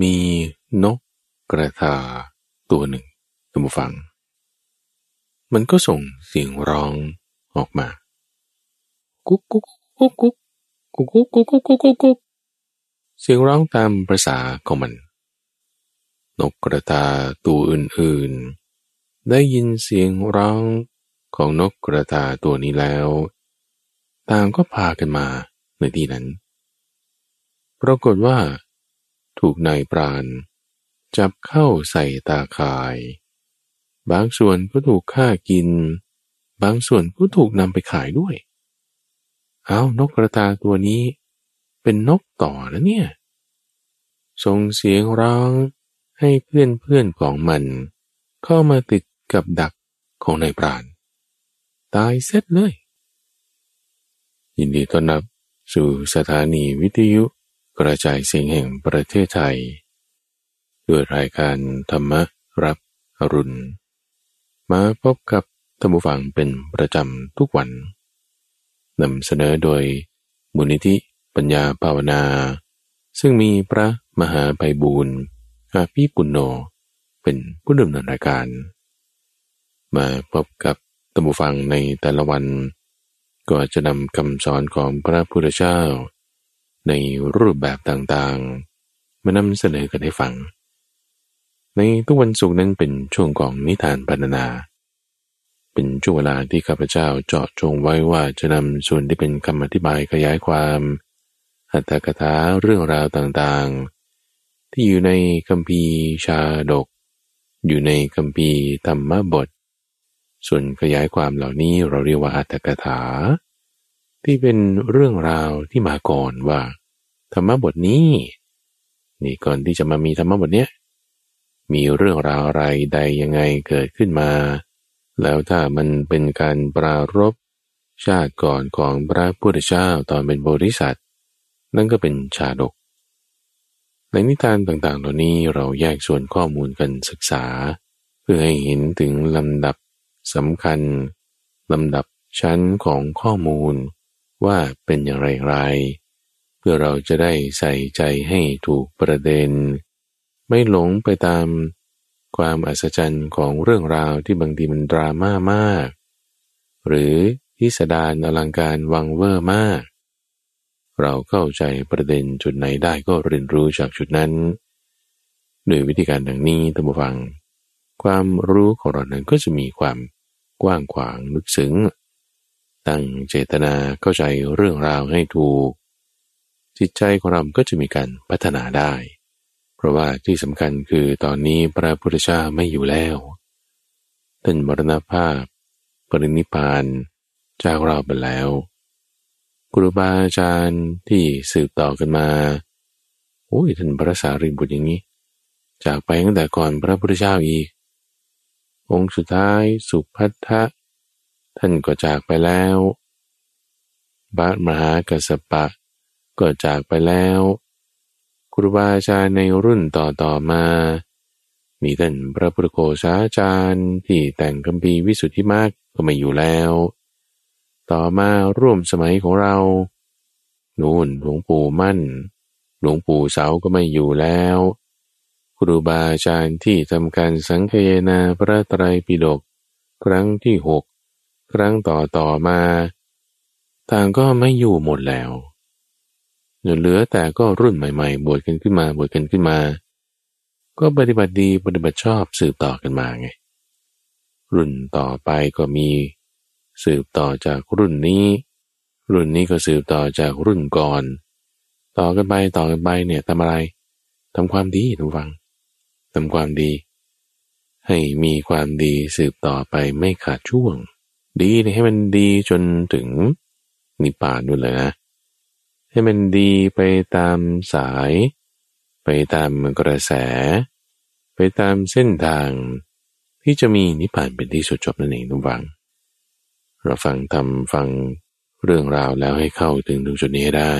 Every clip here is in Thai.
มีนกกระทาตัวหนึ่งท่านผู้ฟัง มันก็ส่งเสียงร้องออกมา กุ๊กกุ๊กกุ๊กกุ๊กกุ๊กกุ๊กกุ๊กกุ๊กกุ๊กกุ๊กกุ๊กเสียงร้องตามภาษาของมัน นกกระทาตัวอื่นๆ ได้ยินเสียงร้องของนกกระทาตัวนี้แล้วต่างก็พากันมาในที่นั้น ปรากฏว่า ถูกนายปราณ จับเข้าใส่ตาข่าย บางส่วนก็ถูกฆ่ากิน บางส่วนก็ถูกนำไปขายด้วย เอานกกระตาตัวนี้ เป็นนกต่อนะเนี่ย ส่งเสียงร้องให้เพื่อนเพื่อนของมัน เข้ามาติดกับดักของนายปราณ ตายเสร็จเลย ยินดีต้อนรับสู่สถานีวิทยุ กระจายเสียงแห่งประเทศไทย ด้วยรายการธรรมรับอรุณ มาพบกับท่านผู้ฟังเป็นประจำทุกวันนำเสนอโดยมูลนิธิปัญญาภาวนา ซึ่งมีพระมหาไพบูรณ์อาภีปุณโญเป็นผู้ดำเนินรายการ มาพบกับท่านผู้ฟังในแต่ละวัน ก็จะนำคำสอนของพระพุทธเจ้า ในรูปแบบต่างๆ มานำเสนอกันให้ฟัง ในทุกวันศุกร์นั้นเป็นช่วงของนิทานปรรณนา เป็นช่วงเวลาที่ข้าพเจ้าเจาะจงไว้ว่าจะนำส่วนที่เป็นคำอธิบายขยายความอัตถกถาเรื่องราวต่างๆ ที่อยู่ในคัมภีร์ชาดก อยู่ในคัมภีร์ธรรมบท ส่วนขยายความเหล่านี้เราเรียกว่าอัตถกถา ที่เป็นเรื่องราวที่มาก่อนว่า ธรรมบทนี้ นี่ก่อนที่จะมามีธรรมบทเนี้ยมีเรื่องราวอะไรใดยังไงเกิดขึ้นมา แล้วถ้ามันเป็นการปรารบชาติก่อนของพระพุทธเจ้าตอนเป็นบริษัทนั่นก็เป็นชาดก ในนิทานต่างๆ เหล่านี้เราแยกส่วนข้อมูลกันศึกษา เพื่อให้เห็นถึงลำดับสำคัญลำดับชั้นของข้อมูลว่าเป็นอย่างไรไร เพื่อเราจะได้ใส่ใจให้ถูกประเด็น ไม่หลงไปตามความอัศจรรย์ของเรื่องราวที่บางทีมันดราม่ามาก หรือพิสดารอลังการวังเวอร์มาก เราเข้าใจประเด็นจุดไหนได้ก็เรียนรู้จากจุดนั้นด้วยวิธีการดังนี้ท่านผู้ฟัง ความรู้ของเรานั้นก็จะมีความกว้างขวางลึกซึ้ง ตั้งเจตนาเข้าใจเรื่องราวให้ถูก จิตใจของเราก็จะมีการพัฒนาได้ เพราะว่าที่สำคัญคือตอนนี้พระพุทธเจ้าไม่อยู่แล้วท่านมรณภาพ ปรินิพานจากเราไปแล้วครูบาอาจารย์ที่สืบต่อกันมาโอ้ยท่านพระสารีบุตรอย่างนี้ จากไปตั้งแต่ก่อนพระพุทธเจ้าอีก องค์สุดท้ายสุพัทธะท่านก็จากไปแล้วบาทมหากัสปะ ก็จากไปแล้วครูบาอาจารย์ในรุ่นต่อต่อมา มีท่านพระพุทธโฆษาจารย์ที่แต่งคัมภีวิสุทธิมากก็ไม่อยู่แล้ว ต่อมาร่วมสมัยของเรา นู่นหลวงปู่มั่น หลวงปู่เสาก็ไม่อยู่แล้วครูบาอาจารย์ที่ทำการสังเยนาพระไตรปิฎกครั้งที่หกครั้งต่อต่อมา ต่างก็ไม่อยู่หมดแล้ว เหลือแต่ก็รุ่นใหม่ๆ บวชกันขึ้นมา บวชกันขึ้นมา ก็ปฏิบัติดีปฏิบัติชอบสืบต่อกันมาไง รุ่นต่อไปก็มีสืบต่อจากรุ่นนี้ รุ่นนี้ก็สืบต่อจากรุ่นก่อน ต่อกันไปต่อกันไปเนี่ยทำอะไรทำความดีทุกฝังทำความดี ให้มีความดีสืบต่อไปไม่ขาดช่วง ดีให้มันดีจนถึงนิพพานนู่นเลยนะ ให้มันดีไปตามสาย ไปตามกระแส ไปตามเส้นทาง ที่จะมีนิพพานเป็นที่สุดจบนั่นเองทุกฝัง เราฟังทำฟังเรื่องราวแล้วให้เข้าถึงตรงจุดนี้ได้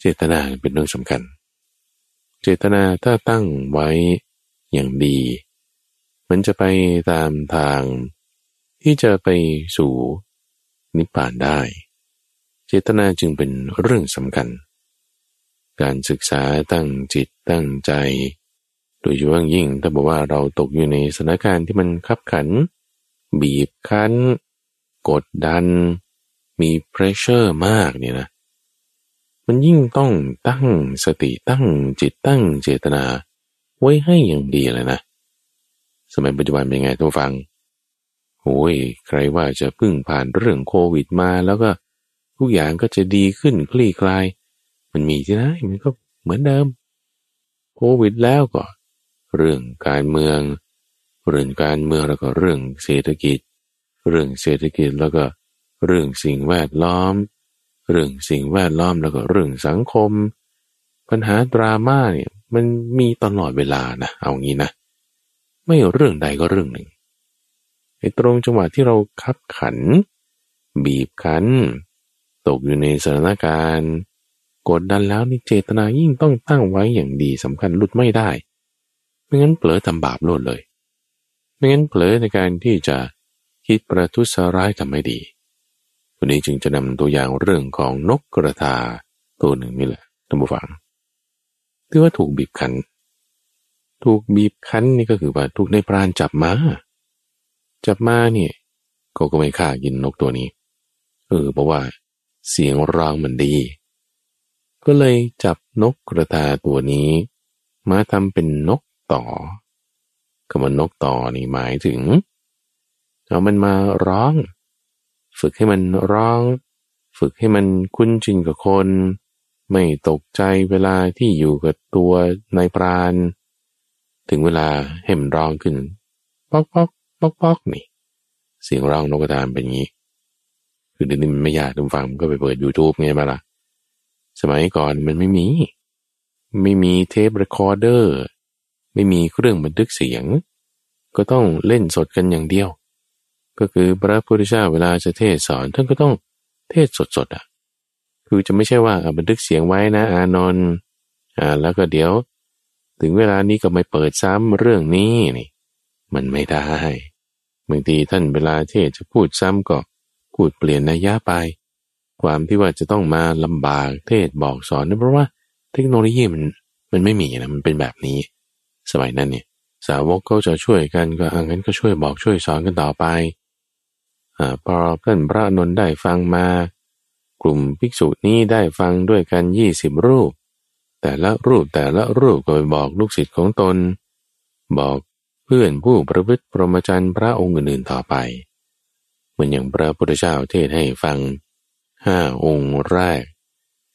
เจตนาเป็นเรื่องสำคัญ เจตนาถ้าตั้งไว้อย่างดี มันจะไปตามทางที่จะไปสู่นิพพานได้ เจตนาจึงเป็นเรื่องสำคัญ การศึกษาตั้งจิตตั้งใจ โดยเฉพาะยิ่งถ้าบอกว่าเราตกอยู่ในสถานการณ์ที่มันขับขัน บีบคั้น กดดัน มี pressure มากเนี่ยนะ มันยิ่งต้องตั้งสติตั้งจิตตั้งเจตนา ไว้ให้อย่างดีเลยนะ สมัยปัจจุบันเป็นไงทุกฟังโอ้ยใครว่าจะพึ่งผ่านเรื่องโควิดมาแล้วก็ ทุกอย่างก็จะดีขึ้นคลี่คลาย มันมีที่ไหนมันก็เหมือนเดิมโควิดแล้วก็ เรื่องการเมือง เรื่องการเมืองแล้วก็เรื่องเศรษฐกิจ เรื่องเศรษฐกิจแล้วก็ เรื่องสิ่งแวดล้อม เรื่องสิ่งแวดล้อมแล้วก็เรื่องสังคม ปัญหาดราม่าเนี่ยมันมีตลอดเวลานะเอางี้นะไม่เรื่องใดก็เรื่องหนึ่งไอ้ตรงจังหวะที่เราคับขัน บีบคั้น ตกอยู่ในสถานการณ์กดดันแล้วนี่เจตนายิ่งต้องตั้งไว้อย่างดีสำคัญหลุดไม่ได้ ไม่งั้นเผลอทำบาปโลดเลย ไม่งั้นเผลอในการที่จะคิดประทุษร้ายทำไม่ดี วันนี้จึงจะนำตัวอย่างเรื่องของนกกระทาตัวหนึ่งนี่แหละท่านผู้ฟังที่ว่าถูกบีบคั้น ถูกบีบคั้นนี่ก็คือว่าถูกในพรานจับมา จับมาเนี่ยก็ก็ไม่ฆ่ากินนกตัวนี้ เออเพราะว่า เสียงร้องมันดี ก็เลยจับนกกระตาตัวนี้ มาทำเป็นนกต่อคำว่านกต่อนี่หมายถึง เอามันมาร้อง ฝึกให้มันร้อง ฝึกให้มันคุ้นชินกับคน ไม่ตกใจเวลาที่อยู่กับตัวนายปราณถึงเวลาให้มันร้องขึ้น ป๊อกป๊อกป๊อกป๊อกนี่ เสียงร้องนกกระตาเป็นอย่างนี้ คือเดี๋ยวนี้มันไม่ยากทุกฟังก็ไปเปิด YouTube ไงมาล่ะ สมัยก่อนมันไม่มี ไม่มีเทปเรคคอร์เดอร์ ไม่มีเครื่องบันทึกเสียง ก็ต้องเล่นสดกันอย่างเดียว ก็คือพระพุทธเจ้าเวลาจะเทศสอนท่านก็ต้องเทศสดๆอะ คือจะไม่ใช่ว่าบันทึกเสียงไว้นะ อานนท์อ่าแล้วก็เดี๋ยว ถึงเวลานี้ก็ไม่เปิดซ้ำเรื่องนี้นี่ มันไม่ได้บางทีท่านเวลาเทศจะพูดซ้ำก็ พูดเปลี่ยนนัยยะไป ความที่ว่าจะต้องมาลำบากเทศบอกสอนเพราะว่าเทคโนโลยีมันมันไม่มีนะมันเป็นแบบนี้ สมัยนั้นเนี่ย สาวกก็จะช่วยกันก็อังั้นก็ช่วยบอกช่วยสอนกันต่อไปอ่าพอเพื่อนพระนนท์ได้ฟังมา กลุ่มภิกษุนี้ได้ฟังด้วยกันยี่สิบรูป แต่ละรูปแต่ละรูปก็ไปบอกลูกศิษย์ของตน บอกเพื่อนผู้ประพฤติพรหมจรรย์พระองค์อื่นๆต่อไป มือนอย่างพระพุทธเจ้าเทศให้ฟังห้าองค์แรก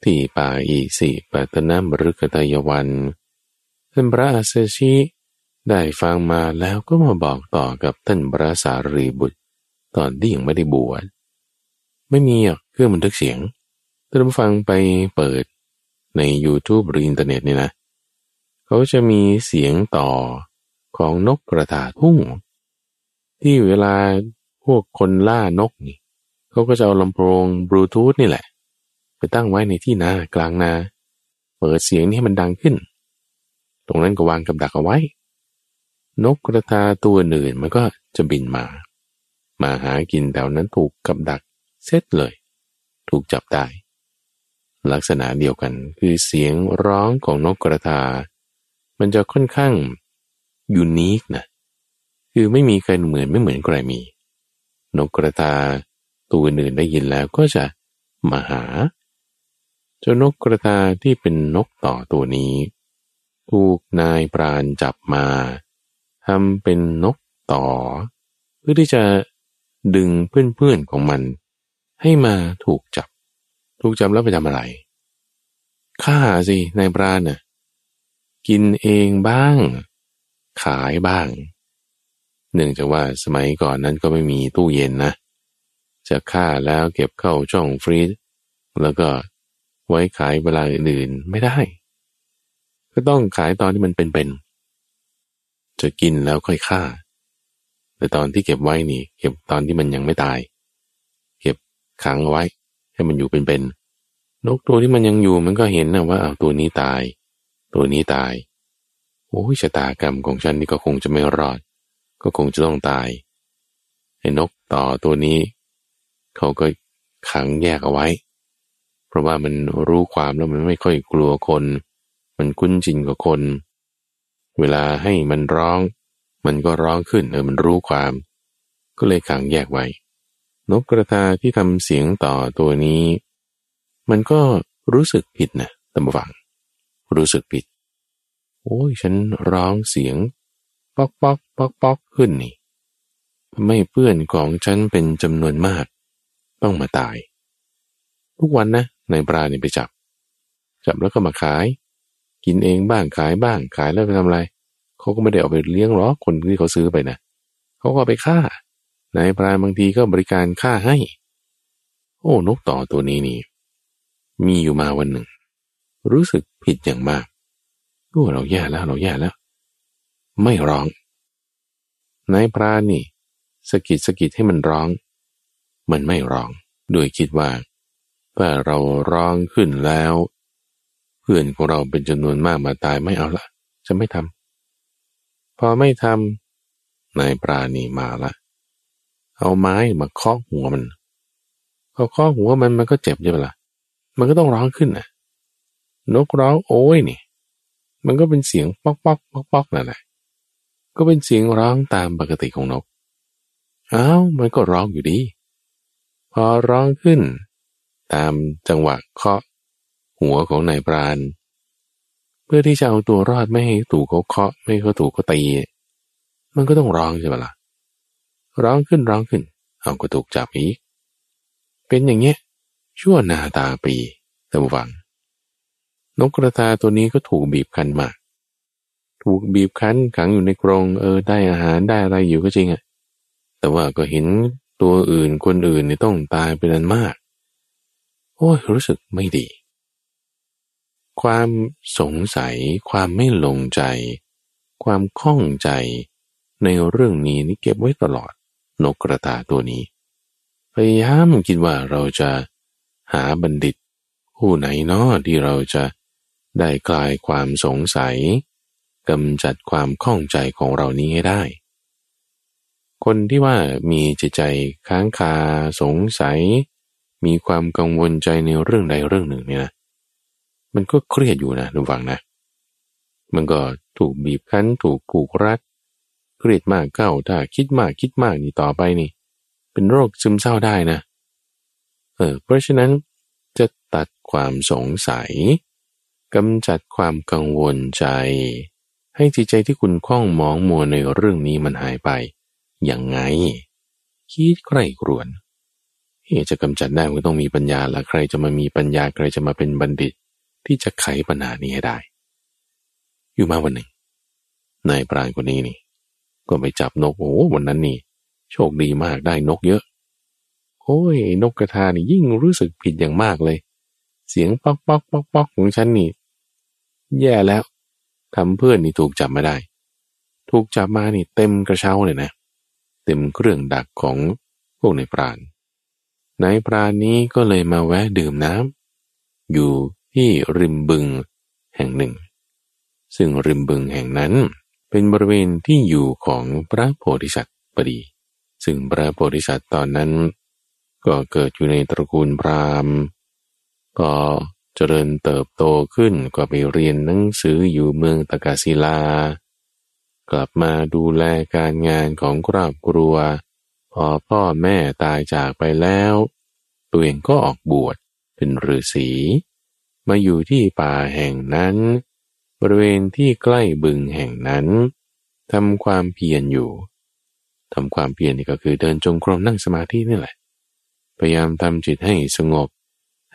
ที่ป่าอีสิปัตนมฤกตายวันท่านพระอาเซชิได้ฟังมาแล้วก็มาบอกต่อกับท่านพระสารีบุตร ตอนที่ยังไม่ได้บวชไม่มีเครื่องบันทึกเสียงท่าดูฟังไปเปิดใน YouTube หรืออินเทอร์เน็ตนี่นะ เขาจะมีเสียงต่อของนกกระตาทุ่ง ที่เวลา พวกคนล่านกนี่เขาก็จะเอาลำโพงบลูทูธนี่แหละ ไปตั้งไว้ในที่นากลางนา เปิดเสียงนี้ให้มันดังขึ้น ตรงนั้นก็วางกับดักเอาไว้ นกกระทาตัวอื่นมันก็จะบินมา มาหากินแถวนั้นถูกกับดักเซตเลย ถูกจับได้ ลักษณะเดียวกันคือเสียงร้องของนกกระทา มันจะค่อนข้างยูนิคนะ คือไม่มีใครเหมือนไม่เหมือนใครมี นกกระตาตัวอื่นได้ยินแล้วก็จะมาหาเจ้านกกระตาที่เป็นนกต่อตัวนี้ ถูกนายปราณจับมาทำเป็นนกต่อ เพื่อที่จะดึงเพื่อนๆของมัน ให้มาถูกจับ ถูกจับแล้วไปทำอะไรฆ่าสินายปราณน่ะกินเองบ้าง ขายบ้าง เนื่องจากว่าสมัยก่อนนั้นก็ไม่มีตู้เย็นนะ จะฆ่าแล้วเก็บเข้าช่องฟรีซแล้วก็ไว้ขายเวลาอื่นๆไม่ได้ ก็ต้องขายตอนที่มันเป็นๆจะกินแล้วค่อยฆ่า แต่ตอนที่เก็บไว้นี่ เก็บตอนที่มันยังไม่ตาย เก็บขังไว้ ให้มันอยู่เป็นๆนกตัวที่มันยังอยู่มันก็เห็นนะว่าเอาตัวนี้ตาย ตัวนี้ตายโอ้ยชะตากรรมของฉันนี่ก็คงจะไม่รอด ก็คงจะต้องตายไอ้นกต่อตัวนี้ เขาก็ขังแยกเอาไว้ เพราะว่ามันรู้ความแล้วมันไม่ค่อยกลัวคน มันคุ้นจินกับคน เวลาให้มันร้อง มันก็ร้องขึ้นเออมันรู้ความ ก็เลยขังแยกไว้ นกกระทาที่ทำเสียงต่อตัวนี้ มันก็รู้สึกผิดนะตำฝัง รู้สึกผิด โอ้ยฉันร้องเสียง ป๊อกป๊อก ป๊อกป๊อกขึ้นนี่ทำไมเพื่อนของฉันเป็นจำนวนมาก ต้องมาตาย ทุกวันนะนายปลาเนี่ยไปจับ จับแล้วก็มาขาย กินเองบ้างขายบ้างขายแล้วไปทำอะไรเขาก็ไม่ได้เอาไปเลี้ยงหรอกคนที่เขาซื้อไปนะเขาก็ไปฆ่านายปลาบางทีก็บริการฆ่าให้ โอ้นกต่อตัวนี้นี่ มีอยู่มาวันหนึ่ง รู้สึกผิดอย่างมากโอ้เราแย่แล้วเราแย่แล้ว ไม่ร้อง นายปลานี่สกิดสกิดให้มันร้อง มันไม่ร้อง โดยคิดว่าถ้าเราร้องขึ้นแล้ว เพื่อนของเราเป็นจำนวนมากมาตายไม่เอาละจะไม่ทำพอไม่ทำนายปราณีมาละเอาไม้มาเคาะหัวมันพอเคาะหัวมันมันก็เจ็บใช่ไหมละ่ะ มันก็ต้องร้องขึ้นนะนกร้องโอ้ยนี่ มันก็เป็นเสียงป๊อกป๊อกป๊อกป๊อกนั่นแหละ ก็เป็นเสียงร้องตามปกติของนก อ้าวมันก็ร้องอยู่ดี พอร้องขึ้น ตามจังหวะเคาะ หัวของนายปราณ เพื่อที่จะเอาตัวรอดไม่ให้ถูกเขาเคาะไม่ให้เขาถูกเขาตี มันก็ต้องร้องใช่ไหมละ่ะ ร้องขึ้นร้องขึ้น เอาก็ถูกจับอีก เป็นอย่างเงี้ยชั่วนาตาปีตะวังนกกระตาตัวนี้ก็ถูกบีบคั้นมาก ถูกบีบคั้นขังอยู่ในกรงเออได้อาหารได้อะไรอยู่ก็จริงอะแต่ว่าก็เห็นตัวอื่นคนอื่นนี่ต้องตายเป็นอันมาก โอ้ยรู้สึกไม่ดี ความสงสัย ความไม่ลงใจ ความข้องใจในเรื่องนี้นี่เก็บไว้ตลอดนกกระตาตัวนี้ พยายามคิดว่าเราจะหาบัณฑิต ผู้ไหนเนาะที่เราจะได้คลายความสงสัย กำจัดความข้องใจของเรานี้ให้ได้ คนที่ว่ามีจิตใจค้างคาสงสัย มีความกังวลใจในเรื่องใดเรื่องหนึ่งเนี่ยนะมันก็เครียดอยู่นะดูฟังนะ มันก็ถูกบีบคั้นถูกผูกรัดเครียดมากเข้าถ้าคิดมากคิดมากนี่ต่อไปนี่ เป็นโรคซึมเศร้าได้นะ เออเพราะฉะนั้นจะตัดความสงสัยกำจัดความกังวลใจ ให้จิตใจที่คุณคล้องมองมัวในเรื่องนี้มันหายไป อย่างไง คิดใครครวนเฮจะกำจัดได้ก็ต้องมีปัญญาละใครจะมามีปัญญาใครจะมาเป็นบัณฑิต ที่จะไขปัญหานี้ให้ได้ อยู่มาวันหนึ่งนายปราณคนนี้นี่ ก็ไปจับนกโอ้วันนั้นนี่ โชคดีมากได้นกเยอะโอ้ยนกกระทานี่ยิ่งรู้สึกผิดอย่างมากเลย เสียงป๊อกป๊อกป๊อกป๊อกของฉันนี่ แย่แล้ว ทำเพื่อนนี่ถูกจับมาได้ ถูกจับมานี่เต็มกระเช้าเลยนะ เต็มเครื่องดักของพวกในปราณนายปราณนี้ก็เลยมาแวะดื่มน้ำอยู่ที่ริมบึงแห่งหนึ่ง ซึ่งริมบึงแห่งนั้น เป็นบริเวณที่อยู่ของพระโพธิสัตว์พอดี ซึ่งพระโพธิสัตว์ตอนนั้น ก็เกิดอยู่ในตระกูลพราหมณ์ก็ เจริญเติบโตขึ้นก็ไปเรียนหนังสืออยู่เมืองตะกาศิลา กลับมาดูแลการงานของครอบครัว พอพ่อแม่ตายจากไปแล้ว ตัวเองก็ออกบวชเป็นฤาษีมาอยู่ที่ป่าแห่งนั้น บริเวณที่ใกล้บึงแห่งนั้นทำความเพียรอยู่ทำความเพียรนี่ก็คือเดินจงกรมนั่งสมาธินี่แหละ พยายามทำจิตให้สงบ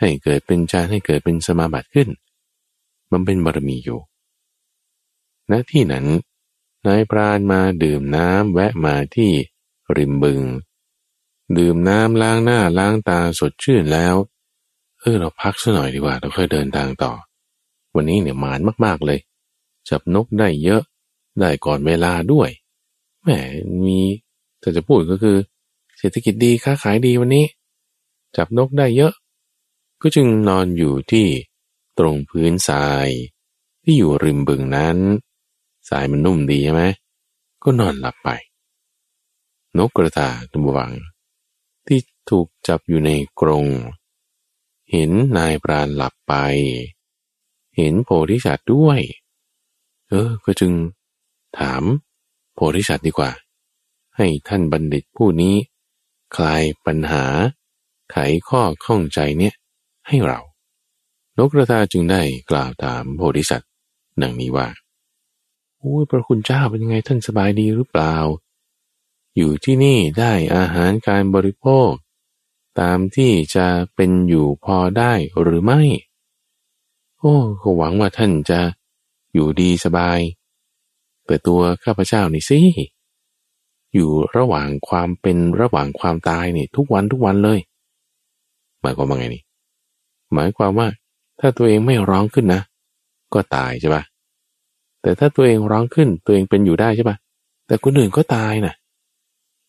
ให้เกิดเป็นฌานให้เกิดเป็นสมาบัติขึ้น มันเป็นบารมีอยู่ณที่นั้นนายพรานมาดื่มน้ำแวะมาที่ริมบึง ดื่มน้ำล้างหน้าล้างตาสดชื่นแล้ว เออเราพักสัหน่อยดีกว่าเราค่อยเดินทางต่อ วันนี้เนี่ยหมานมากๆเลย จับนกได้เยอะได้ก่อนเวลาด้วยแหมมีแต่จะพูดก็คือ เศรษฐกิจดีค้าขายดีวันนี้ จับนกได้เยอะ ก็จึงนอนอยู่ที่ตรงพื้นทราย ที่อยู่ริมบึงนั้นสายมันนุ่มดีใช่ไหมก็นอนหลับไป นกกระตาตุบวัง ที่ถูกจับอยู่ในกรง เห็นนายปราณหลับไป เห็นโพธิสัตว์ด้วย เออ ก็จึงถามโพธิสัตว์ดีกว่า ให้ท่านบัณฑิตผู้นี้ คลายปัญหาไขข้อข้องใจเนี่ย ให้เรา นกกระทาจึงได้กล่าวถามโพธิสัตว์ดังนี้ว่าโอ้ยพระคุณเจ้าเป็นยังไงท่านสบายดีหรือเปล่า อยู่ที่นี่ได้อาหารการบริโภค ตามที่จะเป็นอยู่พอได้หรือไม่ โอ้ก็หวังว่าท่านจะอยู่ดีสบาย แต่ตัวข้าพเจ้านี่สิอยู่ระหว่างความเป็นระหว่างความตายนี่ทุกวันทุกวันเลยหมายความว่าไงนี่ หมายความว่า ถ้าตัวเองไม่ร้องขึ้นนะ ก็ตายใช่ปะแต่ถ้าตัวเองร้องขึ้นตัวเองเป็นอยู่ได้ใช่ปะแต่คนอื่นก็ตายนะ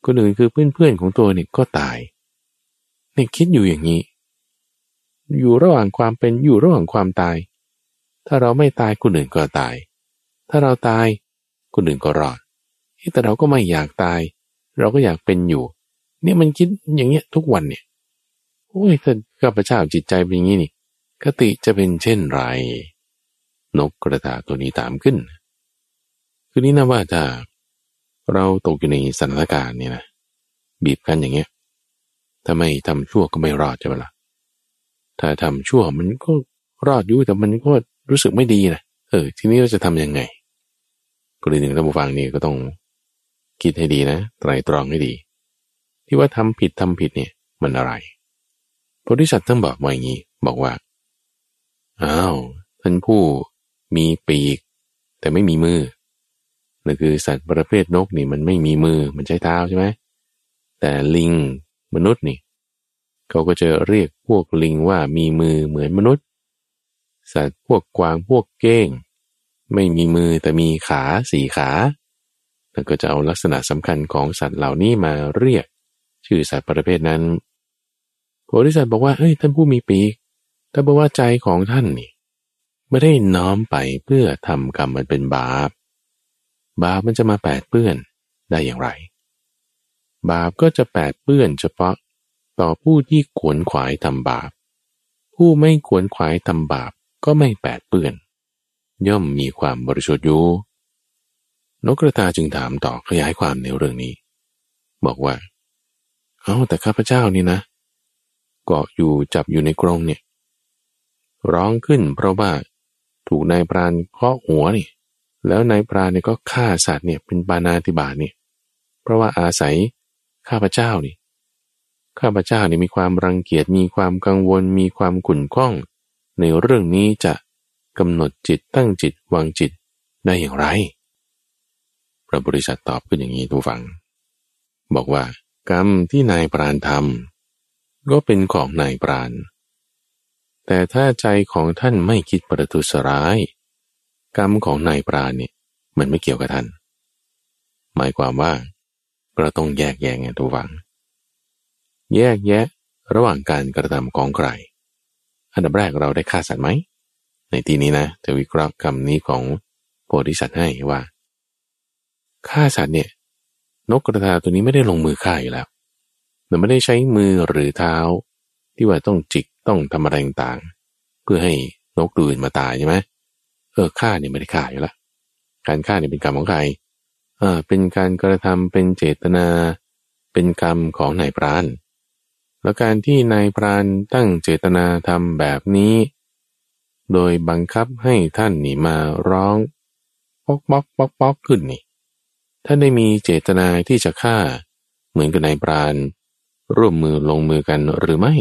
คนอื่นคือเพื่อนๆของตัวเนี่ยก็ตายเนี่ยคิดอยู่อย่างนี้ อยู่ระหว่างความเป็นอยู่ระหว่างความตาย ถ้าเราไม่ตายคนอื่นก็ตาย ถ้าเราตายคนอื่นก็รอดแต่เราก็ไม่อยากตาย เราก็อยากเป็นอยู่ เนี่ยมันคิดอย่างเงี้ยทุกวันเนี่ย อ้ยถ้าข้าพเจ้าจิตใจเป็นอย่างนี้นี่คติจะเป็นเช่นไร นกกระตาตัวนี้ตามขึ้น คือนี่นะว่าถ้าเราตกอยู่ในสถานการณ์เนี่ยนะบีบกันอย่างเงี้ยถ้าไม่ทำชั่วก็ไม่รอดใช่ไหมล่ะถ้าทำชั่วมันก็รอดอยู่แต่มันก็รู้สึกไม่ดีนะเออ ทีนี้เราจะทํำยังไงกรณีหนึ่งท่านผู้ฟังนี่ก็ต้องคิดให้ดีนะไตรตรองให้ดี ที่ว่าทำผิดทำผิดเนี่ยมันอะไร พธิสัตว์ท่านบอกว่าอย่างนี้บอกว่าอ้าวท่านผู้มีปีก แต่ไม่มีมือนั่นคือสัตว์ประเภทนกนี่มันไม่มีมือมันใช้เท้าใช่ไหมแต่ลิงมนุษย์นี่เขาก็จะเรียกพวกลิงว่ามีมือเหมือนมนุษย์ สัตว์พวกกวางพวกเก้ง ไม่มีมือแต่มีขาสี่ขาแล้วก็จะเอาลักษณะสำคัญของสัตว์เหล่านี้มาเรียก ชื่อสัตว์ประเภทนั้น โพธิสัตว์บอกว่าเฮ้ยท่านผู้มีปีกถ้าบอกว่าใจของท่านนี่ไม่ได้น้อมไปเพื่อทำกรรมมันเป็นบาป บาปมันจะมาแปดเปื้อนได้อย่างไร บาปก็จะแปดเปื้อนเฉพาะต่อผู้ที่ขวนขวายทำบาป ผู้ไม่ขวนขวายทำบาปก็ไม่แปดเปื้อน ย่อมมีความบริสุทธิ์อยู่นกกระตาจึงถามต่อขยายความในเรื่องนี้ บอกว่า เอาแต่ข้าพเจ้านี่นะ เกาะอยู่จับอยู่ในกรงเนี่ย ร้องขึ้นเพราะว่าถูกนายพรานเคาะหัวนี่ แล้วนายพรานเนี่ยก็ฆ่าสัตว์เนี่ยเป็นปานาติบาเนี่ยเพราะว่าอาศัยข้าพเจ้านี่ข้าพเจ้านี่มีความรังเกียจมีความกังวล มีความขุ่นข้อง ในเรื่องนี้จะกำหนดจิตตั้งจิตวางจิตได้อย่างไร พระบริษัทตอบขึ้นอย่างนี้ทุกฝัง บอกว่ากรรมที่นายปราณทำ ก็เป็นของนายปราณ แต่ถ้าใจของท่านไม่คิดประทุษร้าย กรรมของนายปราณเนี่ยมันไม่เกี่ยวกับท่าน หมายความว่าเราต้องแยกแยะไงทุกฝัง แยกแยะระหว่างการกระทำของใคร อันดับแรกเราได้ฆ่าสัตว์ไหม ในที่นี้นะจะวิเคราะห์คำนี้ของโพธิสัตว์ให้ว่าฆ่าสัตว์เนี่ย นกกระทาตัวนี้ไม่ได้ลงมือฆ่าอยู่แล้ว มันไม่ได้ใช้มือหรือเท้า ที่ว่าต้องจิกต้องทำอะไรต่างเพื่อให้นกตื่นมาตายใช่ไหมเออฆ่าเนี่ยไม่ได้ฆ่าอยู่แล้วการฆ่าเนี่ยเป็นกรรมของใครเออเป็นการกระทำเป็นเจตนา เป็นกรรมของนายพราน แล้วการที่นายพรานตั้งเจตนาทำแบบนี้ โดยบังคับให้ท่านนี่มาร้องป๊อกป๊อกป๊อกป๊อกขึ้นนี่ท่านได้มีเจตนาที่จะฆ่า เหมือนกับนายปราณ ร่วมมือลงมือกันหรือไม่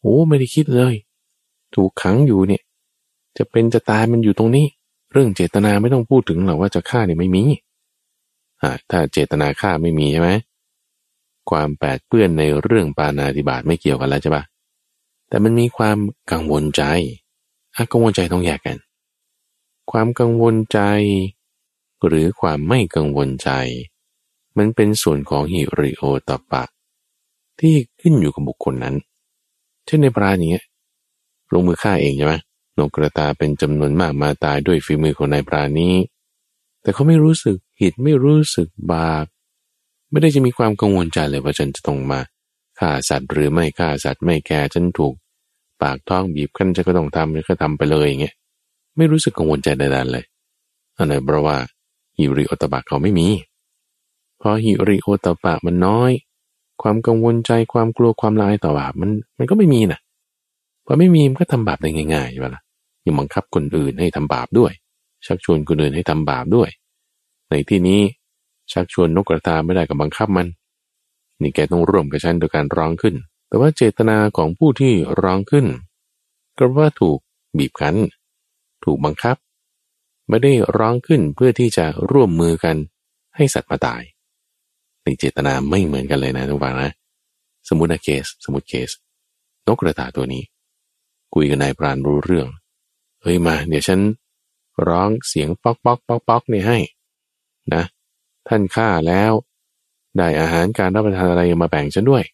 โอ้ไม่ได้คิดเลย ถูกขังอยู่เนี่ย จะเป็นจะตายมันอยู่ตรงนี้ เรื่องเจตนาไม่ต้องพูดถึงหรอกว่าจะฆ่าเนี่ยไม่มีอ่าถ้าเจตนาฆ่าไม่มีใช่ไหมความแปดเปื้อนในเรื่องปานาธิบาตไม่เกี่ยวกันแล้วใช่ปะแต่มันมีความกังวลใจอากังวลใจต้องแยกกัน ความกังวลใจ หรือความไม่กังวลใจ มันเป็นส่วนของฮิริโอตปะ ที่ขึ้นอยู่กับบุคคลนั้น เช่นในปราณอย่างเงี้ยลงมือฆ่าเองใช่ไหมนกกระตาเป็นจำนวนมากมาตายด้วยฝีมือของนายปรานี้ แต่เขาไม่รู้สึกผิดไม่รู้สึกบาป ไม่ได้จะมีความกังวลใจเลยว่าฉันจะต้องมาฆ่าสัตว์หรือไม่ฆ่าสัตว์ไม่แก่ฉันถูก ปากท้องบีบคั้นจะก็ต้องทำก็ทำไปเลยอย่างเงี้ยไม่รู้สึกกังวลใจใดๆเลยอันไหนเพราะว่าฮิริโอตบะเขาไม่มี เพอฮิริโอตบะมันน้อย ความกังวลใจความกลัวความละอายต่อบาปมันมันก็ไม่มีนะพอไม่มีมันก็ทำบาปได้ง่ายๆใช่ไหมล่ะยังบังคับคนอื่นให้ทำบาปด้วย ชักชวนคนอื่นให้ทำบาปด้วย ในที่นี้ชักชวนนกกระตาไม่ได้กับบังคับมัน นี่แกต้องร่วมกับฉันโดยการร้องขึ้น แต่ว่าเจตนาของผู้ที่ร้องขึ้น ก็ว่าถูกบีบคั้น ถูกบังคับ ไม่ได้ร้องขึ้นเพื่อที่จะร่วมมือกันให้สัตว์มาตาย ในเจตนาไม่เหมือนกันเลยนะทุกฝังนะสมมตินะเคส สมมติเคส นกกระตาตัวนี้ คุยกับนายพรานรู้เรื่อง เฮ้ยมา เดี๋ยวฉันร้องเสียงป๊อกป๊อกป๊อกป๊อกนี่ให้ นะ ท่านฆ่าแล้ว ได้อาหารการรับประทานอะไรมาแบ่งฉันด้วย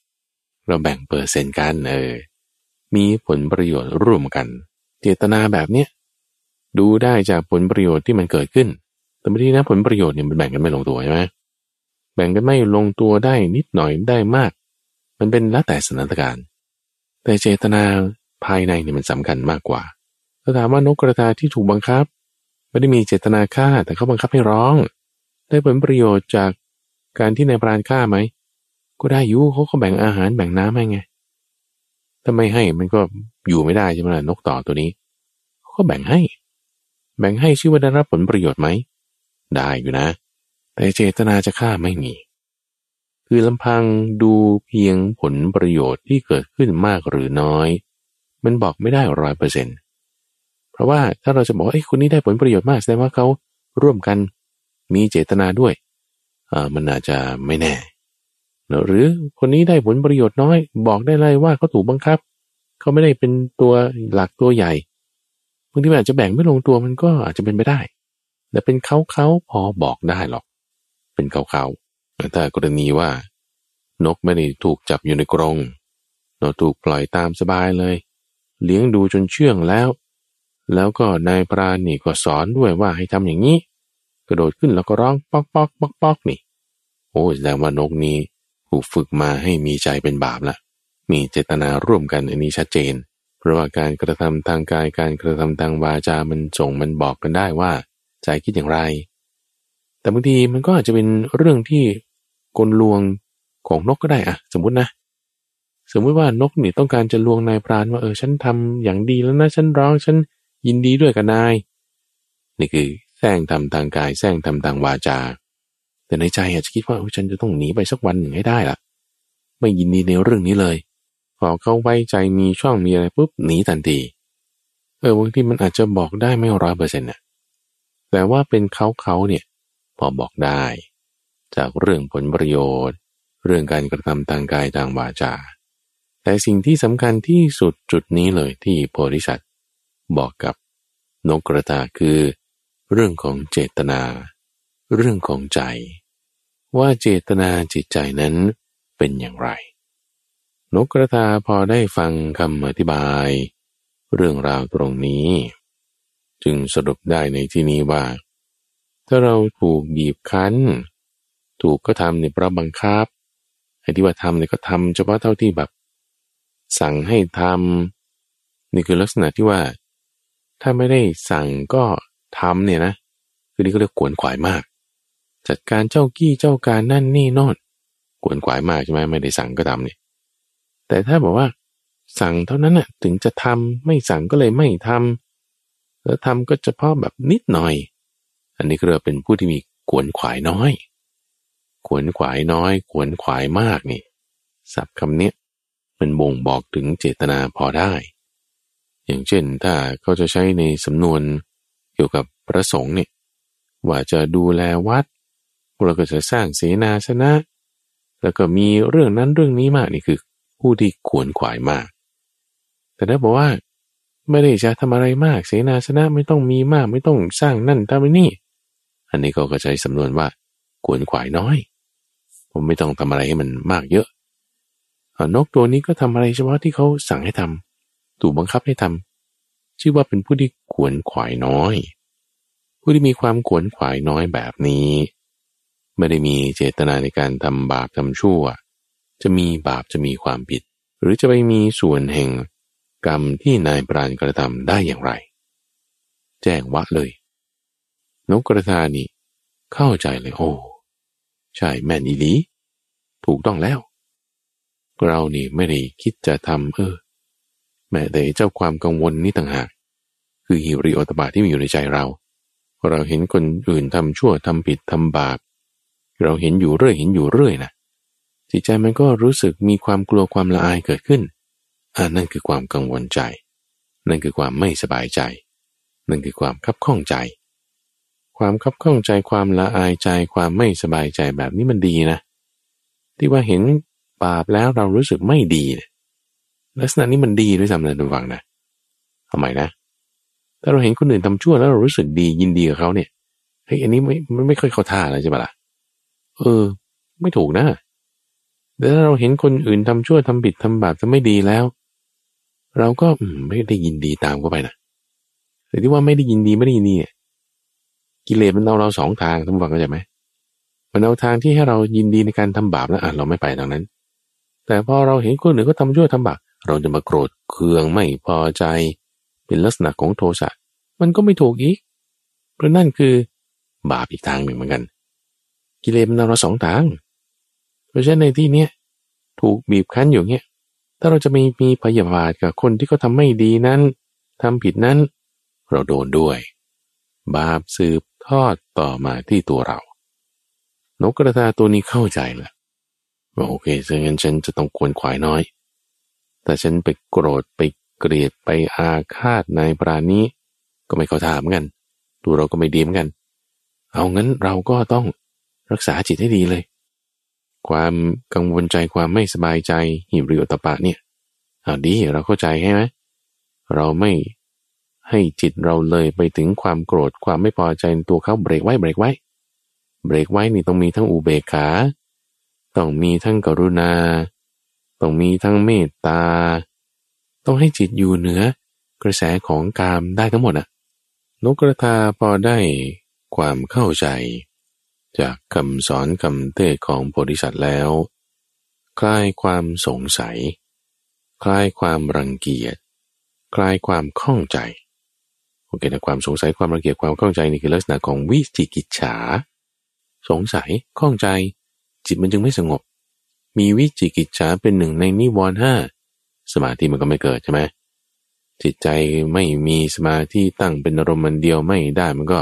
เราแบ่งเปอร์เซ็นต์กันเออ มีผลประโยชน์ร่วมกัน เจตนาแบบเนี้ยดูได้จากผลประโยชน์ที่มันเกิดขึ้น แต่บางทีนะผลประโยชน์เนี่ยมันแบ่งกันไม่ลงตัวใช่ไหม แบ่งกันไม่ลงตัวได้นิดหน่อยได้มาก มันเป็นแล้วแต่สถานการณ์ แต่เจตนาภายในเนี่ยมันสำคัญมากกว่าถ้าถามว่านกกระทาที่ถูกบังคับ ไม่ได้มีเจตนาฆ่าแต่เขาบังคับให้ร้อง ได้ผลประโยชน์จากการที่นายพรานฆ่าไหม ก็ได้อยู่เขาก็แบ่งอาหารแบ่งน้ำให้ไงถ้าไม่ให้มันก็อยู่ไม่ได้ใช่ไหมล่ะนกต่อตัวนี้เขาก็แบ่งให้ แบ่งให้ชื่อว่าได้รับผลประโยชน์ไหม ได้อยู่นะ แต่เจตนาจะฆ่าไม่มี คือลำพังดูเพียงผลประโยชน์ที่เกิดขึ้นมากหรือน้อย มันบอกไม่ได้ร้อยเปอร์เซ็นต์เพราะว่าถ้าเราจะบอกว่าไอ้คนนี้ได้ผลประโยชน์มากแสดงว่าเขาร่วมกันมีเจตนาด้วยอ่ามันอาจจะไม่แน่ หรือคนนี้ได้ผลประโยชน์น้อย บอกได้เลยว่าเขาถูกบังคับ เขาไม่ได้เป็นตัวหลักตัวใหญ่บางทีอาจจะแบ่งไม่ลงตัวมันก็อาจจะเป็นไปได้แต่เป็นเขาเขาพอบอกได้หรอก เป็นเขาเขาถ้ากรณีว่า นกไม่ได้ถูกจับอยู่ในกรงนกถูกปล่อยตามสบายเลย เลี้ยงดูจนเชื่องแล้ว แล้วก็นายพรานนี่ก็สอนด้วยว่าให้ทำอย่างนี้ กระโดดขึ้นแล้วก็ร้องป๊อกป๊อกป๊อกป๊อกนี่ โอ้แสดงว่านกนี้ถูกฝึกมาให้มีใจเป็นบาปละมีเจตนาร่วมกันอันนี้ชัดเจน เพราะว่าการกระทำทางกายการกระทำทางวาจา มันส่งมันบอกกันได้ว่า ใจคิดอย่างไร แต่บางทีมันก็อาจจะเป็นเรื่องที่กลลวงของนกก็ได้อะสมมตินะ สมมติว่านกนี่ต้องการจะลวงนายพรานว่าเออฉันทำอย่างดีแล้วนะฉันร้องฉันยินดีด้วยกับนาย นี่คือแซงทำทางกายแซงทำทางวาจา แต่ในใจอาจจะคิดว่าฉันจะต้องหนีไปสักวันหนึ่งให้ได้ละไม่ยินดีในเรื่องนี้เลยพอเขาไว้ใจมีช่องมีอะไรปุ๊บหนีทันทีเออบางทีมันอาจจะบอกได้ไม่ร้อยเปอร์เซ็นต์น่ะแต่ว่าเป็นเขาเขาเนี่ย พอบอกได้ จากเรื่องผลประโยชน์ เรื่องการกระทำทางกายทางวาจา แต่สิ่งที่สำคัญที่สุดจุดนี้เลยที่โพธิสัตว์บอกกับนกกระตาคือ เรื่องของเจตนา เรื่องของใจ ว่าเจตนาจิตใจนั้นเป็นอย่างไร นกกระทาพอได้ฟังคำอธิบาย เรื่องราวตรงนี้ จึงสรุปได้ในที่นี้ว่า ถ้าเราถูกบีบคั้น ถูกก็ทำในเพราะบังคับไอ้ที่ว่าทำเนี่ยก็ทำเฉพาะเท่าที่แบบ สั่งให้ทำนี่คือลักษณะที่ว่า ถ้าไม่ได้สั่งก็ทำเนี่ยนะคือนี่ก็เรียกขวนขวายมาก จัดการเจ้ากี้เจ้าการนั่นนี่นอนขวนขวายมากใช่ไหมไม่ได้สั่งก็ทำเนี่ยแต่ถ้าบอกว่า สั่งเท่านั้นน่ะถึงจะทำไม่สั่งก็เลยไม่ทำแล้วทำก็เฉพาะแบบนิดหน่อย อันนี้ก็เรียกเป็นผู้ที่มีขวนขวายน้อย ขวนขวายน้อย ขวนขวายมากนี่ศัพท์คำนี้มันบ่งบอกถึงเจตนาพอได้ อย่างเช่นถ้าเขาจะใช้ในสำนวนเกี่ยวกับพระสงฆ์เนี่ยว่าจะดูแลวัดเราก็จะสร้างเสนาสนะ แล้วก็มีเรื่องนั้นเรื่องนี้มากนี่คือผู้ที่ขวนขวายมาก แต่ถ้าบอกว่า ไม่ได้จะทำอะไรมาก เสนาสนะไม่ต้องมีมาก ไม่ต้องสร้างนั่นทำนี่ อันนี้เขาก็ใช้สำนวนว่าขวนขวายน้อย ผมไม่ต้องทำอะไรให้มันมากเยอะนกตัวนี้ก็ทำอะไรเฉพาะที่เขาสั่งให้ทำถูกบังคับให้ทำชื่อว่าเป็นผู้ที่ขวนขวายน้อย ผู้ที่มีความขวนขวายน้อยแบบนี้ ไม่ได้มีเจตนาในการทำบาปทำชั่ว จะมีบาปจะมีความผิด หรือจะไปมีส่วนแห่งกรรมที่นายปราณกระทำได้อย่างไร แจ้งวะเลย นกกระทานี่ เข้าใจเลยโอ้ใช่แม่นอีลีถูกต้องแล้ว เรานี่ไม่ได้คิดจะทำเออ แม้แต่เจ้าความกังวลนี่ต่างหาก คือหิริโอตบาที่มีอยู่ในใจเรา เราเห็นคนอื่นทำชั่วทำผิดทำบาป เราเห็นอยู่เรื่อยเห็นอยู่เรื่อยนะจิตใจมันก็รู้สึกมีความกลัวความละอายเกิดขึ้นอันนั่นคือความกังวลใจ นั่นคือความไม่สบายใจ นั่นคือความคับข้องใจ ความคับข้องใจความละอายใจความไม่สบายใจแบบนี้มันดีนะ ที่ว่าเห็นบาปแล้วเรารู้สึกไม่ดี ลักษณะนี้มันดีด้วยซ้ำนะทุกฝังนะทำไมนะ ถ้าเราเห็นคนอื่นทำชั่วแล้วเรารู้สึกดียินดีกับเขาเนี่ยเฮ้ยอันนี้ไม่ไม่ไม่ค่อยเข้าท่าเลยใช่ปะละ่ะเออ ไม่ถูกนะแต่ถ้าเราเห็นคนอื่นทำชั่วทำผิดทำบาปจะไม่ดีแล้ว เราก็ไม่ได้ยินดีตามเข้าไปนะแต่ที่ว่าไม่ได้ยินดีไม่ได้ยินดีเนี่ย กิเลสมันเอาเราสองทางท่านฟังเข้าใจไหมมันเอาทางที่ให้เรายินดีในการทำบาปแล้วอะเราไม่ไปทางนั้น แต่พอเราเห็นคนอื่นก็ทำชั่วทำบาปเราจะมาโกรธเคืองไม่พอใจ เป็นลักษณะของโทสะมันก็ไม่ถูกอีกเพราะนั่นคือบาปอีกทางหนึ่งเหมือนกัน กิเลสมันเอาเราสองทาง เพราะฉะนั้นในที่เนี้ยถูกบีบคั้นอยู่เนี้ยถ้าเราจะมีมีพยาบาทกับคนที่เขาทาไม่ดีนั้นทำผิดนั้น เราโดนด้วย บาปสืบ ทอดต่อมาที่ตัวเรา นกกระทาตัวนี้เข้าใจแหละว่าโอเคฉะนั้นฉันจะต้องควรขวายน้อย แต่ฉันไปโกรธไปเกลียดไปอาฆาตนายปรานี้ก็ไม่เข้าทามกัน ตัวเราก็ไม่ดีเหมือนกัน เอางั้นเราก็ต้องรักษาจิตให้ดีเลย ความกังวลใจความไม่สบายใจหิริโอตปะเนี่ยเอาดีเราเข้าใจใช่ไหมเราไม่ ให้จิตเราเลยไปถึงความโกรธความไม่พอใจตัวเขาเบรกไว้เบรกไว้ เบรกไว้นี่ต้องมีทั้งอุเบกขา ต้องมีทั้งกรุณา ต้องมีทั้งเมตตา ต้องให้จิตอยู่เหนือกระแสของกามได้ทั้งหมดอะนกกระทาพอได้ความเข้าใจ จากคำสอนคำเทศของโพธิสัตว์แล้ว คลายความสงสัย คลายความรังเกียจ คลายความข้องใจ โอเคนะความสงสัยความรังเกียจความข้องใจนี่คือลักษณะของวิจิกิจฉา สงสัยข้องใจ จิตมันจึงไม่สงบ มีวิจิกิจฉาเป็นหนึ่งในนิวรณ์ห้าสมาธิมันก็ไม่เกิดใช่ไหมจิตใจไม่มีสมาธิตั้งเป็นอารมณ์มันเดียวไม่ได้มันก็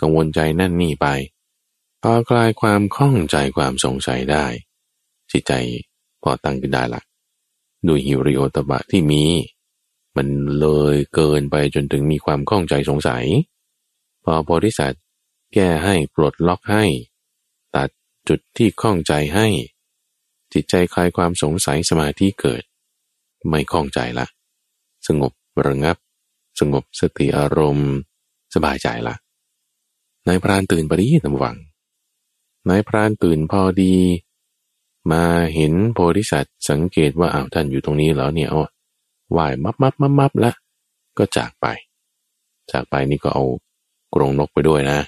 กังวลใจนั่นนี่ไปพอคลายความข้องใจความสงสัยได้ จิตใจพอตั้งขึ้นได้ละดูฮิริโอตบะที่มี มันเลยเกินไปจนถึงมีความข้องใจสงสัย พอโพธิสัตว์แก้ให้ปลดล็อกให้ ตัดจุดที่ข้องใจให้ จิตใจคลายความสงสัยสมาธิเกิด ไม่ข้องใจละ สงบระงับ สงบสติอารมณ์ สบายใจละนายพรานตื่นปรีตำวังนายพรานตื่นพอดี มาเห็นโพธิสัตว์สังเกตว่าอ้าวท่านอยู่ตรงนี้แล้วเนี่ยเอ ไหวมับมับมับมับแล้วก็จากไป จากไปนี่ก็เอากรงนกไปด้วยนะ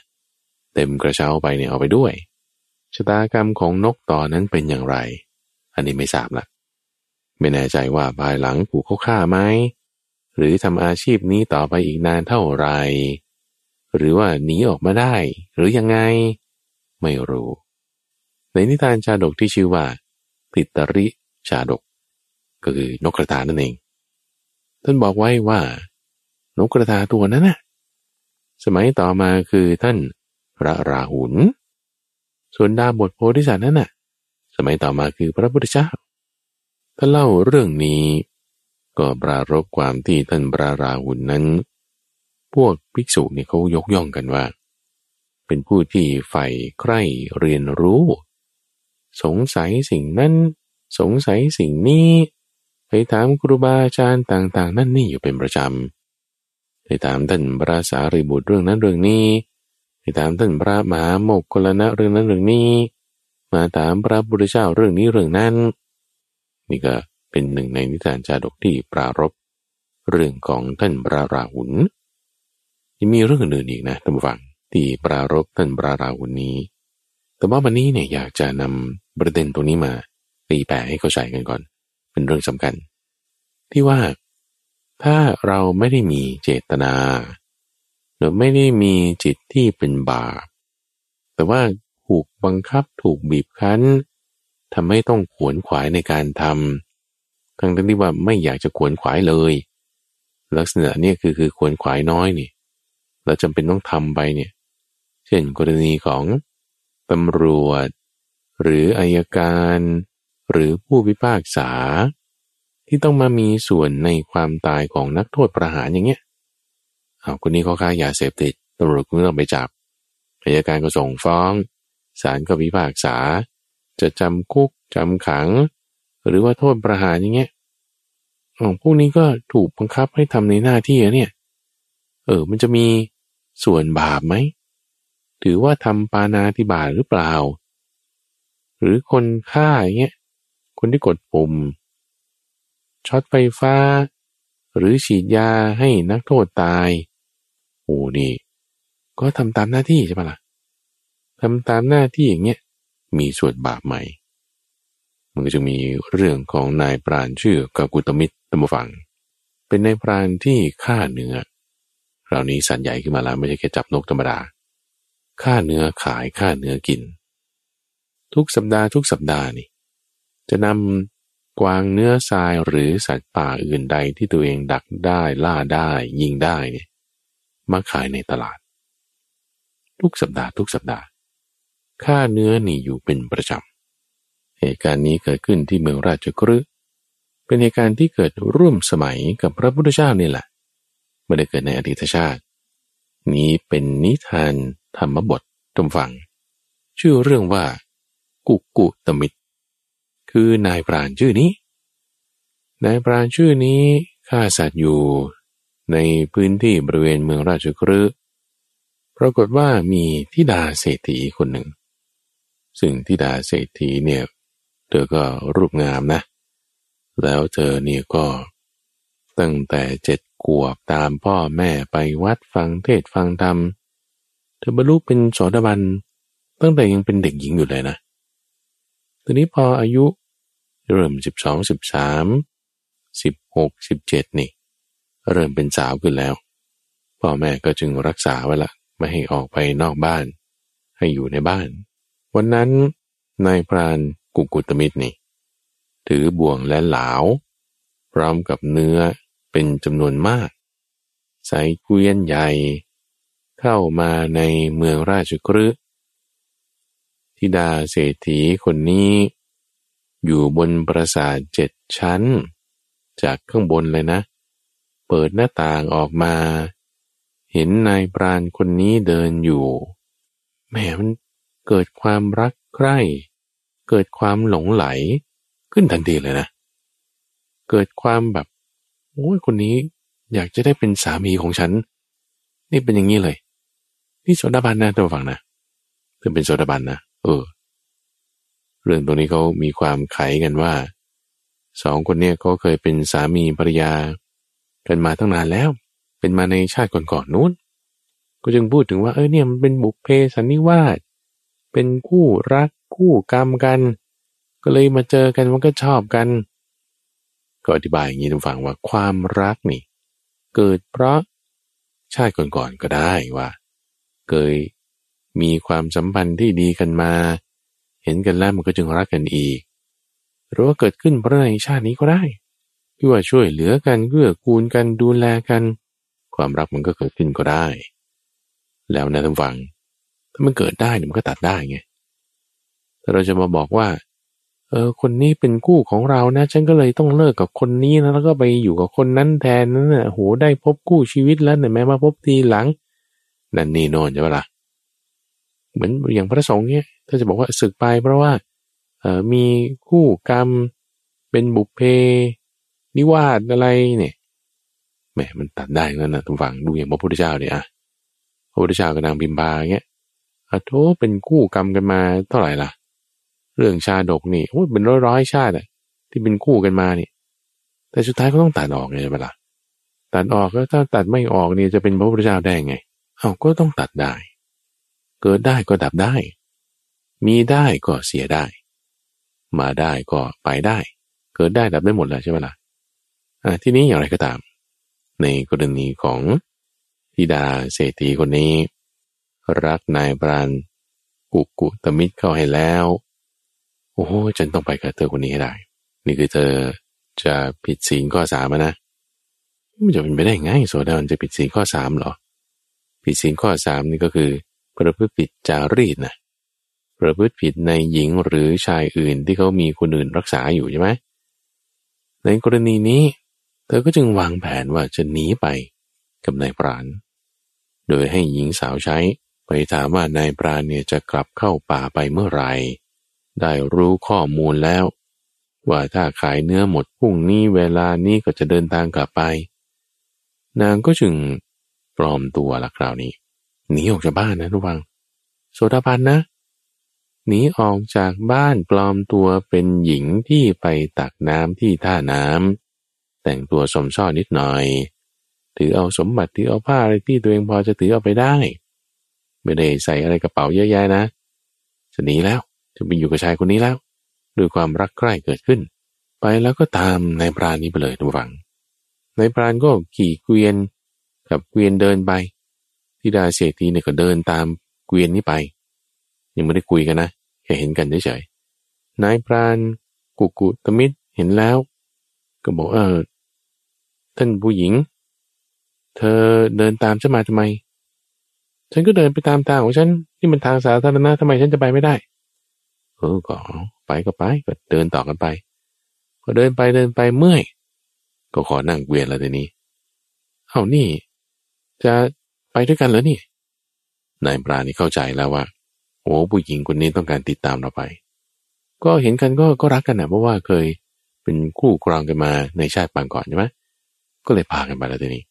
เต็มกระเช้าไปเนี่ยเอาไปด้วยชะตากรรมของนกต่อนนั้นเป็นอย่างไร อันนี้ไม่ทราบละไม่แน่ใจว่าภายหลังผูกเขาฆ่าไหมหรือทำอาชีพนี้ต่อไปอีกนานเท่าไร หรือว่าหนีออกมาได้ หรือยังไง ไม่รู้ ในนิทานชาดกที่ชื่อว่าติตริชาดก ก็คือนกกระทานั่นเอง ท่านบอกไว้ว่านกกระทาตัวนั้นนะสมัยต่อมาคือท่านพระราหุล ส่วนดาบทโพธิสัตว์นั้นน่ะ สมัยต่อมาคือพระพุทธเจ้าถ้านเล่าเรื่องนี้ ก็ปรารบความที่ท่านพระราหุลนั้น พวกภิกษุเนี่ยเขายกย่องกันว่า เป็นผู้ที่ใฝ่ใคร่เรียนรู้ สงสัยสิ่งนั้น สงสัยสิ่งนี้ ไปถามครูบาอาจารย์ต่างๆ นั่นนี่อยู่เป็นประจำไปถามท่านพระสารีบุตรเรื่องนั้นเรื่องนี้ ไปถามท่านพระมหาโมกขลนะเรื่องนั้นเรื่องนี้ มาถามพระบุตรเจ้าเรื่องนี้เรื่องนั้น นี่ก็เป็นหนึ่งในนิทานจาดกที่ปรารบเรื่องของท่านพระราหุลยังมีเรื่องอื่นอีกนะท่านผู้ฟังที่ปรารบท่านปราราหุนนี้ แต่ว่าวันนี้เนี่ยอยากจะนำประเด็นตรงนี้มาตีแปะให้เข้าใจกันก่อน เป็นเรื่องสำคัญ ที่ว่าถ้าเราไม่ได้มีเจตนา หรือไม่ได้มีจิตที่เป็นบาป แต่ว่าถูกบังคับถูกบีบคั้นทำให้ต้องขวนขวายในการทำทั้งที่ว่าไม่อยากจะขวนขวายเลย ลักษณะนี้คือคือขวนขวายน้อยนี่เราจำเป็นต้องทำไปเนี่ย เช่นกรณีของตำรวจ หรืออายการ หรือผู้พิพากษา ที่ต้องมามีส่วนในความตายของนักโทษประหารอย่างเงี้ยเอาคนนี้เขาค้ายาเสพติดตำรวจก็ต้องไปจับอายการก็ส่งฟ้องศาลก็พิพากษา จะจำคุกจำขัง หรือว่าโทษประหารอย่างเงี้ยของพวกนี้ก็ถูกบังคับให้ทำในหน้าที่เนี่ย เออ มันจะมีส่วนบาปไหม ถือว่าทำปานาติบาตหรือเปล่า หรือคนฆ่าอย่างเงี้ย คนที่กดปุ่มช็อตไฟฟ้า หรือฉีดยาให้นักโทษตาย โอ้นี่ ก็ทำตามหน้าที่ใช่ปะละ่ะทำตามหน้าที่อย่างเงี้ยมีส่วนบาปใหม่ มันก็จะมีเรื่องของนายปราณชื่อกากุตมิตรตมฟัง เป็นนายปราณที่ฆ่าเนื้อคราวนี้สันใหญ่ขึ้นมาแล้วไม่ใช่แค่จับนกธรรมดาฆ่าเนื้อขายฆ่าเนื้อกิน ทุกสัปดาห์ทุกสัปดาห์นี่ จะนำกวางเนื้อทรายหรือสัตว์ป่าอื่นใดที่ตัวเองดักได้ล่าได้ยิงได้เนี่ยมาขายในตลาด ทุกสัปดาห์ทุกสัปดาห์ ค่าเนื้อนี่อยู่เป็นประจำเหตุการณ์นี้เกิดขึ้นที่เมืองราชกฤห์เป็นเหตุการณ์ที่เกิดร่วมสมัยกับพระพุทธเจ้านี่แหละไม่ได้เกิดในอดีตชาติ นี้เป็นนิทานธรรมบทตมฟัง ชื่อเรื่องว่า กุกุตมิตร คือนายปราณชื่อนี้ นายปราณชื่อนี้ฆ่าสัตว์อยู่ในพื้นที่บริเวณเมืองราชกฤห์ปรากฏว่ามีทิดาเศรษฐีคนหนึ่ง ซึ่งทิดาเศรษฐีเนี่ยเธอก็รูปงามนะ แล้วเธอเนี่ยก็ตั้งแต่เจ็ดขวบตามพ่อแม่ไปวัดฟังเทศฟังธรรม เธอบรรลุเป็นโสดาบันตั้งแต่ยังเป็นเด็กหญิงอยู่เลยนะ ทีนี้พออายุ เริ่มสิบสองสิบสามสิบหกสิบเจ็ดนี่ เริ่มเป็นสาวขึ้นแล้ว พ่อแม่ก็จึงรักษาไว้ละไม่ให้ออกไปนอกบ้าน ให้อยู่ในบ้าน วันนั้นนายพรานกุกุตมิตรนี่ ถือบ่วงและเหลาพร้อมกับเนื้อเป็นจำนวนมาก ใส่เกวียนใหญ่ เข้ามาในเมืองราชกฤห์ธิดาเศรษฐีคนนี้ อยู่บนปราสาทเจ็ดชั้น จากข้างบนเลยนะ เปิดหน้าต่างออกมา เห็นนายปราณคนนี้เดินอยู่แหมมันเกิดความรักใคร่เกิดความหลงไหลขึ้นทันทีเลยนะ เกิดความแบบโอ้ยคนนี้อยากจะได้เป็นสามีของฉัน นี่เป็นอย่างนี้เลย นี่โสดาบันนะตัวฝั่งนะเพื่อเป็นโสดาบันนะเออ เรื่องตรงนี้เขามีความไขกันว่าสองคนเนี้ยเขาเคยเป็นสามีภรรยา กันมาตั้งนานแล้ว เป็นมาในชาติก่อนๆนู้น ก็จึงพูดถึงว่าเออเนี่ยมันเป็นบุพเพสันนิวาสเป็นคู่รักคู่กรรมกัน ก็เลยมาเจอกันมันก็ชอบกัน ก็อธิบายอย่างนี้ทุกฝั่งว่าความรักนี่ เกิดเพราะชาติก่อนๆก็ได้ว่า เคยมีความสัมพันธ์ที่ดีกันมา เห็นกันแล้วมันก็จึงรักกันอีก หรือว่าเกิดขึ้นเพราะในชาตินี้ก็ได้ที่ว่าช่วยเหลือกันเกื้อกูลกันดูแลกัน ความรักมันก็เกิดขึ้นก็ได้ แล้วนะท่านฟัง ถ้ามันเกิดได้เนี่ยมันก็ตัดได้ไงแต่เราจะมาบอกว่า เออคนนี้เป็นคู่ของเรานะ ฉันก็เลยต้องเลิกกับคนนี้นะแล้วก็ไปอยู่กับคนนั้นแทนนั่นน่ะโหได้พบคู่ชีวิตแล้วเนี่ยแม้มาพบทีหลัง นั่นนี่โน่นใช่ปะละ่ะเหมือนอย่างพระสงฆ์เนี่ย ถ้าจะบอกว่าศึกไปเพราะว่ามีคู่กรรม เป็นบุพเพ นิวาสอะไรเนี่ยแหมมันตัดได้งั้นนะทุกฝั่งดูอย่างพระพุทธเจ้าเนี่ยอะพระพุทธเจ้ากับนางบิมบาเงี้ยอะโทเป็นคู่กรรมกันมาเท่าไหร่ล่ะ เรื่องชาดกนี่โอ้เป็นร้อยร้อยชาติอะที่เป็นคู่กันมานี่ แต่สุดท้ายก็ต้องตัดออกไงใช่ไหมล่ะตัดออกแล้วถ้าตัดไม่ออกเนี่ยจะเป็นพระพุทธเจ้าได้ไง เอาก็ต้องตัดได้ เกิดได้ก็ดับได้ มีได้ก็เสียได้ มาได้ก็ไปได้ เกิดได้ดับได้หมดแล้วใช่ไหมล่ะอ่าที่นี้อย่างไรก็ตาม ในกรณีของธิดาเศรษฐีคนนี้ รักนายปราณกุกุตมิตรเข้าให้แล้ว โอ้โหฉันต้องไปกับเธอคนนี้ให้ได้ นี่คือเธอจะผิดศีลข้อสามนะมันจะเป็นไปได้ไงโสดาบันจะผิดศีลข้อสามหรอผิดศีลข้อสามนี่ก็คือประพฤติผิดจารีตนะ ประพฤติผิดในหญิงหรือชายอื่นที่เขามีคนอื่นรักษาอยู่ใช่ไหมในกรณีนี้ เธอก็จึงวางแผนว่าจะหนีไปกับนายปราณ โดยให้หญิงสาวใช้ไปถามว่านายปราณเนี่ยจะกลับเข้าป่าไปเมื่อไหร่ ได้รู้ข้อมูลแล้ว ว่าถ้าขายเนื้อหมดพรุ่งนี้เวลานี้ก็จะเดินทางกลับไป นางก็จึงปลอมตัวละคราวนี้หนีออกจากบ้านนะทุกวัง โสดาบันนะ หนีออกจากบ้านปลอมตัวเป็นหญิงที่ไปตักน้ำที่ท่าน้ำแต่งตัวสมช่อนิดหน่อย ถือเอาสมบัติถือเอาผ้าอะไรที่ตัวเองพอจะถือเอาไปได้ ไม่ได้ใส่อะไรกระเป๋าเยอะแยะนะจะหนีแล้วจะไปอยู่กับชายคนนี้แล้ว ด้วยความรักใคร่เกิดขึ้น ไปแล้วก็ตามนายปราณนี้ไปเลยทุกฝังนายปราณก็ขี่เกวียนกับเกวียนเดินไปทิดาเศรษฐีเนี่ยก็เดินตามเกวียนนี้ไป ยังไม่ได้คุยกันนะแค่เห็นกันเฉยๆนายพรานกุกุตมิตรเห็นแล้ว ก็บอกเออท่านผู้หญิง เธอเดินตามฉันมาทำไม ฉันก็เดินไปตามทางของฉันที่มันทางสาธารณะทำไมฉันจะไปไม่ได้เออก็ไปก็ไปก็เดินต่อกันไปพอเดินไปเดินไปเมื่อย ก็ขอนั่งเกวียนแล้วทีนี้เอานี่ จะไปด้วยกันเหรอนี่นายปราณีเข้าใจแล้วว่า โอ้ผู้หญิงคนนี้ต้องการติดตามเราไป ก็เห็นกันก็ก็รักกันนะเพราะว่าเคยเป็นคู่ครองกันมาในชาติปางก่อนใช่ไหมก็เลยพากันไปแล้วทีนี้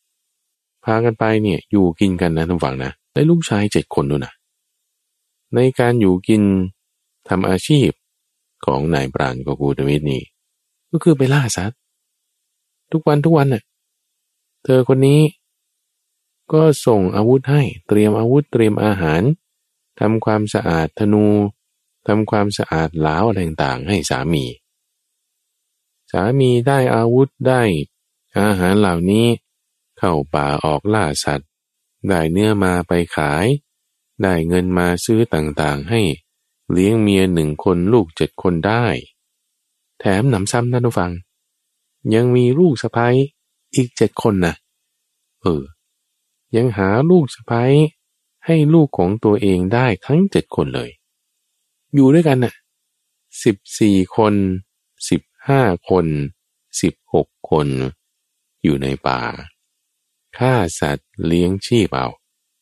พากันไปเนี่ยอยู่กินกันนะทุกฝั่งนะได้ลูกชายเจ็ดคนด้วยนะในการอยู่กินทำอาชีพของนายปราณกับกูตมิตรนี่ก็คือไปล่าสัตว์ทุกวันทุกวันน่ะเธอคนนี้ ก็ส่งอาวุธให้เตรียมอาวุธเตรียมอาหาร ทำความสะอาดธนูทำความสะอาดหลาวอะไรต่างๆให้สามี สามีได้อาวุธได้อาหารเหล่านี้ เข้าป่าออกล่าสัตว์ ได้เนื้อมาไปขาย ได้เงินมาซื้อต่างๆให้ เลี้ยงเมียหนึ่งคนลูกเจ็ดคนได้ แถมหนำซ้ำท่านผู้ฟัง ยังมีลูกสะพ้ยอีกเจ็ดคนนะเออยังหาลูกสะพ้ย ให้ลูกของตัวเองได้ทั้งเจ็ดคนเลย อยู่ด้วยกันน่ะสิบสี่คนสิบห้าคนสิบหกคน อยู่ในป่าฆ่าสัตว์เลี้ยงชีพเอา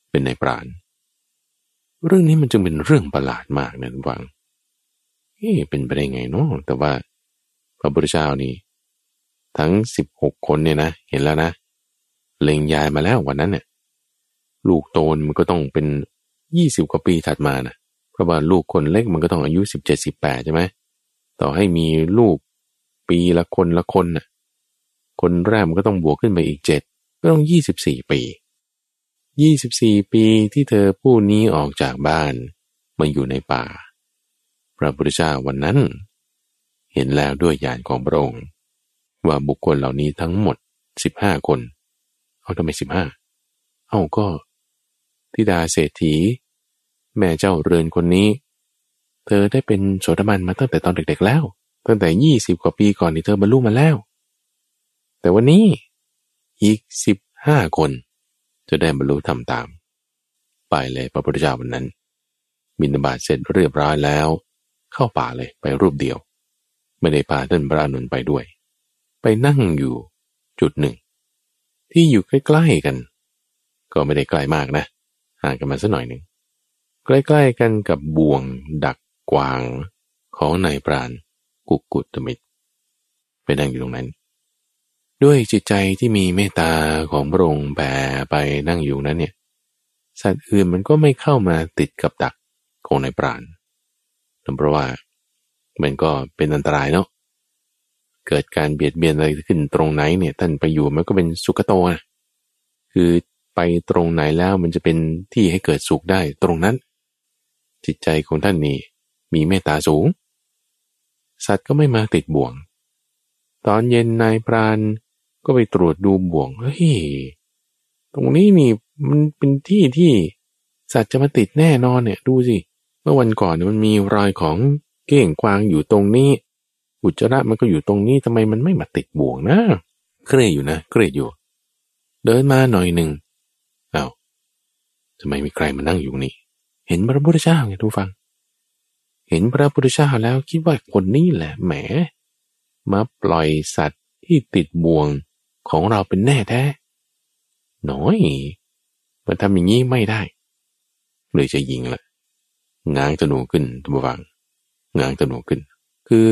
เป็นในปราณเรื่องนี้มันจึงเป็นเรื่องประหลาดมากนะทุกฝังเอ๊เป็นไปได้ไงเนาะแต่ว่าพระพุทธเจ้านี่ทั้งสิบหกคนเนี่ยนะ เห็นแล้วนะ เล็งยายมาแล้ววันนั้นเนี่ย ลูกโตนมันก็ต้องเป็นยี่สิบกว่าปีถัดมานะเพราะว่าลูกคนเล็กมันก็ต้องอายุสิบเจ็ดสิบแปดใช่ไหมต่อให้มีลูกปีละคนละคนน่ะ คนแรกมันก็ต้องบวกขึ้นไปอีกเจ็ดก็ต้องยี่สิบสี่ปียี่สิบสี่ปีที่เธอผู้นี้ออกจากบ้านมาอยู่ในป่า พระพุทธเจ้าวันนั้น เห็นแล้วด้วยญาณของพระองค์ว่าบุคคลเหล่านี้ทั้งหมดสิบห้าคน เอาทำไมสิบห้าเอาก็ ธิดาเศรษฐี แม่เจ้าเรือนคนนี้ เธอได้เป็นโสดาบันมาตั้งแต่ตอนเด็กๆแล้ว ตั้งแต่ยี่สิบกว่าปีก่อนที่เธอบรรลุมาแล้ว แต่วันนี้อีกสิบห้าคน จะได้บรรลุทำตาม ไปเลยพระพุทธเจ้าวันนั้น บินบาตเสร็จเรียบร้อยแล้ว เข้าป่าเลยไปรูปเดียว ไม่ได้พาท่านพระนุนไปด้วย ไปนั่งอยู่จุดหนึ่ง ที่อยู่ใกล้ๆกัน ก็ไม่ได้ใกลมากนะ ห่างกันมาสักหน่อยหนึ่งใกล้ๆกันกับบ่วงดักกวางของนายปราณกุกกุตมิตรไปนั่งอยู่ตรงนั้น ด้วยจิตใจที่มีเมตตาของพระองค์แผ่ไปนั่งอยู่นั้นเนี่ยสัตว์อื่นมันก็ไม่เข้ามาติดกับดักของนายปราณนั่นเพราะว่ามันก็เป็นอันตรายเนาะเกิดการเบียดเบียนอะไรขึ้นตรงไหนเนี่ยท่านไปอยู่มันก็เป็นสุกโตนะคือ ไปตรงไหนแล้วมันจะเป็นที่ให้เกิดสุขได้ตรงนั้น จิตใจของท่านนี่มีเมตตาสูง สัตว์ก็ไม่มาติดบ่วง ตอนเย็นนายพรานก็ไปตรวจดูบ่วงเฮ้ยตรงนี้นี่มันเป็นที่ที่สัตว์จะมาติดแน่นอนเนี่ย ดูสิ เมื่อวันก่อนเนี่ยมันมีรอยของเก้งกวางอยู่ตรงนี้ อุจจาระมันก็อยู่ตรงนี้ทำไมมันไม่มาติดบ่วงนะเครียดอยู่นะเครียดอยู่ เดินมาหน่อยหนึ่ง ทำไมมีใครมานั่งอยู่นี่ เห็นพระพุทธเจ้าไงทุกฟัง เห็นพระพุทธเจ้าแล้วคิดว่าคนนี้แหละแหม มาปล่อยสัตว์ที่ติดบ่วงของเราเป็นแน่แท้น้อยมันทำอย่างนี้ไม่ได้เลยจะยิงละง้างตนูขึ้นทุกฝังง้างตนูขึ้น คือ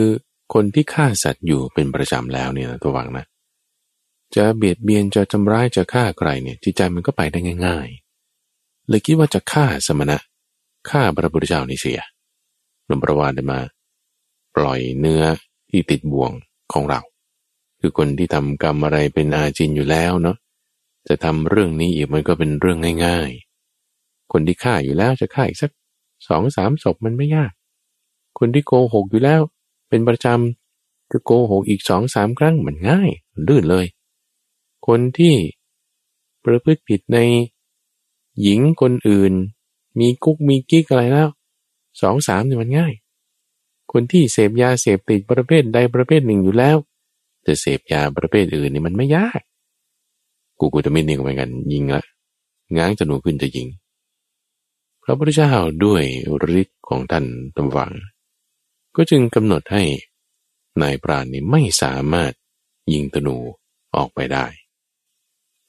คนที่ฆ่าสัตว์อยู่เป็นประจำแล้วเนี่ยนะตัววังนะจะเบียดเบียนจะทำร้ายจะฆ่าใครเนี่ยจิตใจมันก็ไปได้ง่ายๆ เลยคิดว่าจะฆ่าสมณะฆ่าพระพุทธเจ้านี่เสียหลวงประวานได้มา ปล่อยเนื้อที่ติดบ่วงของเรา คือคนที่ทำกรรมอะไรเป็นอาจินอยู่แล้วเนาะจะทำเรื่องนี้อีกมันก็เป็นเรื่องง่าย ๆ คนที่ฆ่าอยู่แล้วจะฆ่าอีกสักสองสามศพมันไม่ยาก คนที่โกหกอยู่แล้ว เป็นประจำจะโกหกอีกสองสามครั้งมันง่ายลื่นเลย คนที่ประพฤติผิดใน หญิงคนอื่น มีกุ๊กมีกิ๊กอะไรแล้วสองสามเนี่ยมันง่าย คนที่เสพยาเสพติดประเภทใดประเภทหนึ่งอยู่แล้วจะเสพยาประเภทอื่นนี่มันไม่ยาก กูกูจะไม่นิ่งเหมือนกันยิงละง้างจนูขึ้นจะยิง พระพุทธเจ้าด้วยฤทธิ์ของท่านตำวัง ก็จึงกำหนดให้นายปราณนี้ไม่สามารถยิงธนูออกไปได้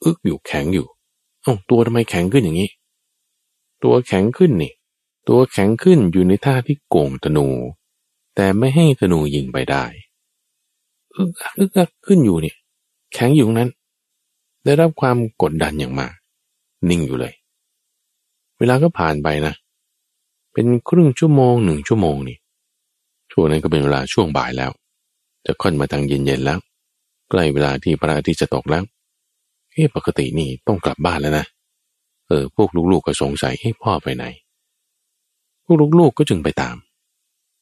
อึกอยู่แข็งอยู่ เอ้าตัวทำไมแข็งขึ้นอย่างนี้ ตัวแข็งขึ้นนี่ ตัวแข็งขึ้นอยู่ในท่าที่โก่งธนู แต่ไม่ให้ธนูยิงไปได้อึกอึกขึ้นอยู่เนี่ย แข็งอยู่นั้น ได้รับความกดดันอย่างมากนิ่งอยู่เลย เวลาก็ผ่านไปนะ เป็นครึ่งชั่วโมงหนึ่งชั่วโมงนี่ช่วงนั้นก็เป็นเวลาช่วงบ่ายแล้ว จะค่อนมาทางเย็นๆแล้ว ใกล้เวลาที่พระอาทิตย์จะตกแล้ว เฮ้ปกตินี่ต้องกลับบ้านแล้วนะ เออ พวกลูกๆก็สงสัยให้พ่อไปไหน พวกลูกๆก็จึงไปตาม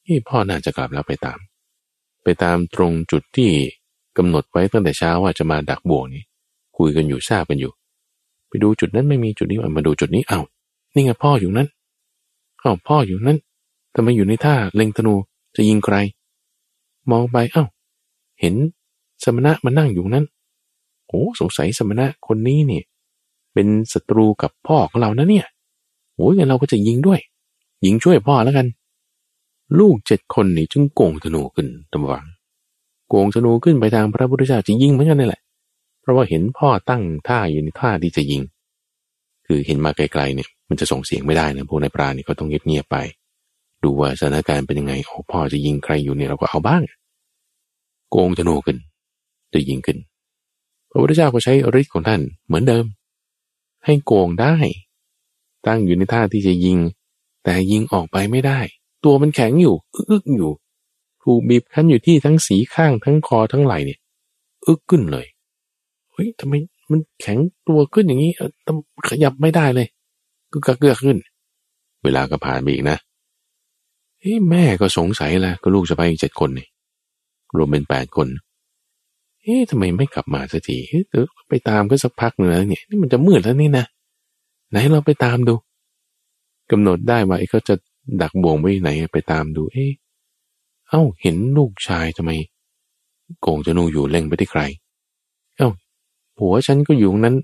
เฮ้พ่อน่าจะกลับแล้วไปตาม ไปตามตรงจุดที่กำหนดไว้ตั้งแต่เช้าว่าจะมาดักบ่วงนี้ คุยกันอยู่ทราบกันอยู่ ไปดูจุดนั้นไม่มีจุดนี้มาดูจุดนี้เอา้านี่ไงพ่ออยู่นั้นเอ้าพ่ออยู่นั้นทำไมอยู่ในท่าเล็งธนูจะยิงใคร มองไปเอา้า เห็นสมณะมานั่งอยู่นั้น โอ้สงสัยสมณะคนนี้เนี่ยเป็นศัตรูกับพ่อของเรานะเนี่ยโอ้ยงั้นเราก็จะยิงด้วย ยิงช่วยพ่อแล้วกัน ลูกเจ็ดคนนี่จึงโกงธนูขึ้นตำวังโกงธนูขึ้นไปทางพระพุทธเจ้าจะยิงเหมือนกันนี่แหละ เพราะว่าเห็นพ่อตั้งท่าอยู่ในท่าที่จะยิง คือเห็นมาไกลๆเนี่ยมันจะส่งเสียงไม่ได้นะพวกในปรานี่เขาต้องเงียบๆไป ดูว่าสถานการณ์เป็นยังไงโอ้พ่อจะยิงใครอยู่เนี่ยเราก็เอาบ้าง โกงธนูขึ้นจะยิงขึ้น พระพุทธเจ้าก็ใช้ฤทธิ์ของท่านเหมือนเดิม ให้โกงได้ ตั้งอยู่ในท่าที่จะยิง แต่ยิงออกไปไม่ได้ ตัวมันแข็งอยู่ อึกอยู่ ถูกบีบคั้นอยู่ที่ทั้งสีข้างทั้งคอทั้งไหล่เนี่ยอึกขึ้นเลยเฮ้ยทำไมมันแข็งตัวขึ้นอย่างนี้ต้องขยับไม่ได้เลยก็กระเกือกขึ้น เวลาก็ผ่านไปอีกนะเฮ้แม่ก็สงสัยแหละก็ลูกจะไปอีกเจ็ดคนนี่รวมเป็นแปดคน เฮ้ยทำไมไม่กลับมาสักทีเดี๋ยวไปตามก็สักพักหนึ่งแล้วเนี่ยนี่มันจะมืดแล้วนี่นะไหนเราไปตามดูกำหนดได้ว่าไอ้เขาจะดักบ่วงไว้ไหนไปตามดู เอ๊ะเอ้าเห็นลูกชายทำไม โกงจะนูอยู่เล็งไปที่ใคร เอ้าผัวฉันก็อยู่นั้น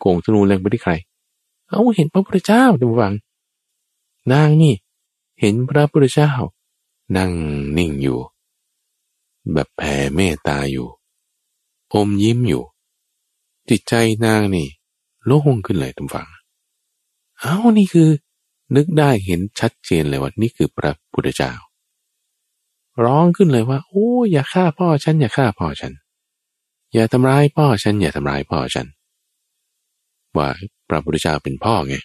โกงธนูแรงไปที่ใคร เอาเห็นพระพุทธเจ้าดูวัง นางนี่ เห็นพระพุทธเจ้า นั่งนิ่งอยู่ แบบแผ่เมตตาอยู่ อมยิ้มอยู่ จิตใจนางนี่โล่งขึ้นเลยทุกฝัง เอานี่คือ นึกได้เห็นชัดเจนเลยว่านี่คือพระพุทธเจ้า ร้องขึ้นเลยว่า โอ้อย่าฆ่าพ่อฉัน อย่าฆ่าพ่อฉัน อย่าทำร้ายพ่อฉัน อย่าทำร้ายพ่อฉัน ว่าพระพุทธเจ้าเป็นพ่อไง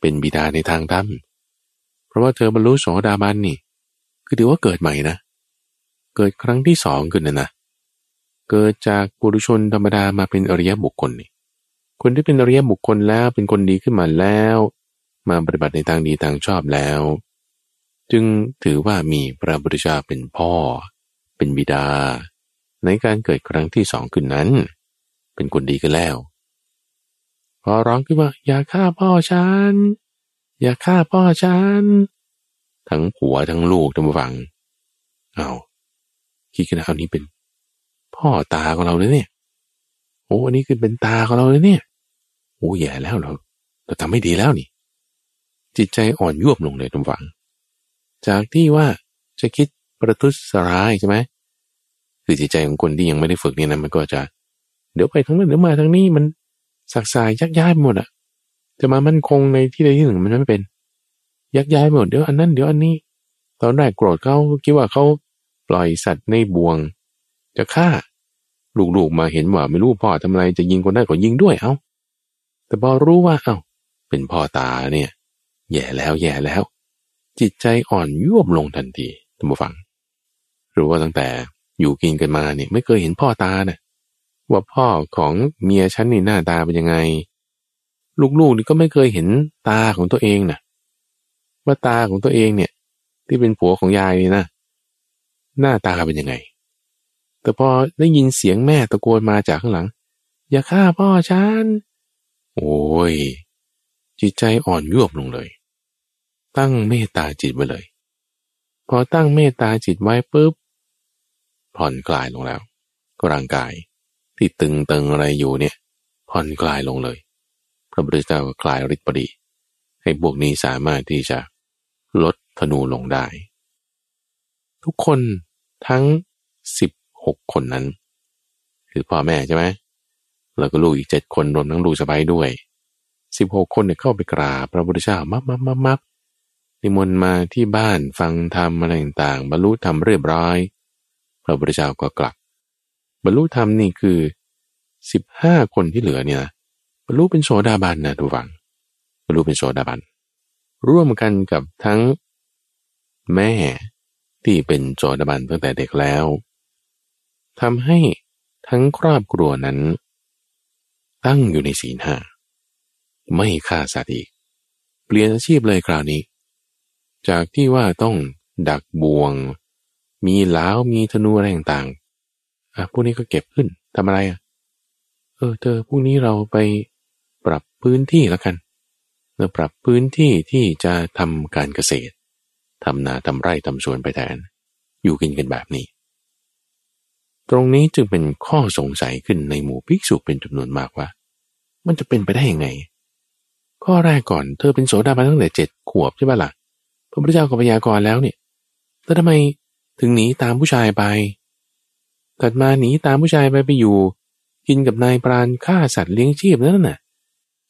เป็นบิดาในทางธรรม เพราะว่าเธอบรรลุโสดาบันนี่ คือถือว่าเกิดใหม่นะ เกิดครั้งที่สองขึ้นนะนะ เกิดจากปุถุชนธรรมดามาเป็นอริยบุคคลนี่คนที่เป็นอริยบุคคลแล้วเป็นคนดีขึ้นมาแล้ว มาปฏิบัติในทางดีทางชอบแล้ว จึงถือว่ามีพระพุทธเจ้าเป็นพ่อ เป็นบิดา ในการเกิดครั้งที่สองขึ้นนั้น เป็นคนดีกันแล้ว พอร้องขึ้นว่า อย่าฆ่าพ่อฉัน อย่าฆ่าพ่อฉัน ทั้งผัวทั้งลูกทั้งฟังเอาคิดกันเอานี้เป็น พ่อตาของเราเลยเนี่ย โอ้อันนี้คือเป็นตาของเราเลยเนี่ย โอ้แย่แล้วเรา เราทำไม่ดีแล้วนี่ จิตใจอ่อนยวบลงเลยทุกฝัง จากที่ว่าจะคิดประทุษร้ายใช่ไหมคือจิตใจของคนที่ยังไม่ได้ฝึกนี่นะมันก็จะ เดี๋ยวไปทางนั้นเดี๋ยวมาทางนี้มันสักสายยักย้ายหมดอะจะมามั่นคงในที่ใดที่หนึ่งมันไม่เป็น ยักย้ายหมดเดี๋ยวอันนั้นเดี๋ยวอันนี้ตอนแรกโกรธเขาคิดว่าเขาปล่อยสัตว์ในบ่วง จะฆ่า ลูกๆมาเห็นว่าไม่รู้พ่อทำอะไรจะยิงคนได้ก็ยิงด้วยเอา้าแต่พอรู้ว่าเอา้าเป็นพ่อตาเนี่ย แย่แล้วแย่แล้ว จิตใจอ่อนยวบลงทันทีท่านผู้ฟังหรือว่าตั้งแต่อยู่กินกันมาเนี่ยไม่เคยเห็นพ่อตาเนะว่าพ่อของเมียฉันนี่หน้าตาเป็นยังไง ลูกๆนี่ก็ไม่เคยเห็นตาของตัวเองนะว่าตาของตัวเองเนี่ย ที่เป็นผัวของยายนี่นะหน้าตาเป็นยังไง แต่พอได้ยินเสียงแม่ตะโกนมาจากข้างหลัง อย่าฆ่าพ่อฉัน โอ้ย จิตใจอ่อนยวบลงเลย ตั้งเมตตาจิตไว้เลย พอตั้งเมตตาจิตไว้ปุ๊บ ผ่อนคลายลงแล้วร่างกายที่ตึงตึงอะไรอยู่เนี่ยผ่อนคลายลงเลย พระพุทธเจ้าก็คลายฤทธิ์ปรีให้พวกนี้สามารถที่จะลดธนูลงได้ ทุกคนทั้งสิบ หกคนนั้น คือพ่อแม่ใช่ไหมแล้วก็ลูกอีกเจ็ดคนรวมทั้งลูกสะใภ้ด้วยสิบหกคนเนี่ยเข้าไปกราบพระพุทธเจ้ามับมับมับมับนิมนต์มาที่บ้านฟังธรรมอะไรต่างๆบรรลุธรรมเรียบร้อย พระพุทธเจ้าก็กลับบรรลุธรรมนี่คือสิบห้าคนที่เหลือเนี่ยบรรลุเป็นโสดาบันนะทุกฝังบรรลุเป็นโสดาบันร่วมกันกับทั้งแม่ที่เป็นโสดาบันตั้งแต่เด็กแล้ว ทำให้ทั้งครอบครัวนั้น ตั้งอยู่ในศีลห้าไม่ฆ่าสัตว์อีก เปลี่ยนอาชีพเลยคราวนี้ จากที่ว่าต้องดักบ่วง มีเล้ามีธนูอะไรต่างๆอะพวกนี้ก็เก็บขึ้นทำอะไรอะเออเธอพวกนี้เราไปปรับพื้นที่แล้วกันเราปรับพื้นที่ที่จะทำการเกษตรทำนาทำไร่ทำสวนไปแทน อยู่กินกันแบบนี้ ตรงนี้จึงเป็นข้อสงสัยขึ้นในหมู่ภิกษุเป็นจำนวนมากว่า มันจะเป็นไปได้ยังไง ข้อแรกก่อนเธอเป็นโสดาบันตั้งแต่เจ็ดขวบใช่ไหมละ่ะพระพุทธเจ้าก็พยากรณ์แล้วเนี่ยแต่ทำไมถึงหนีตามผู้ชายไปตัดมาหนีตามผู้ชายไปไปอยู่ กินกับนายปราณฆ่าสัตว์เลี้ยงชีพนั่นน่ะ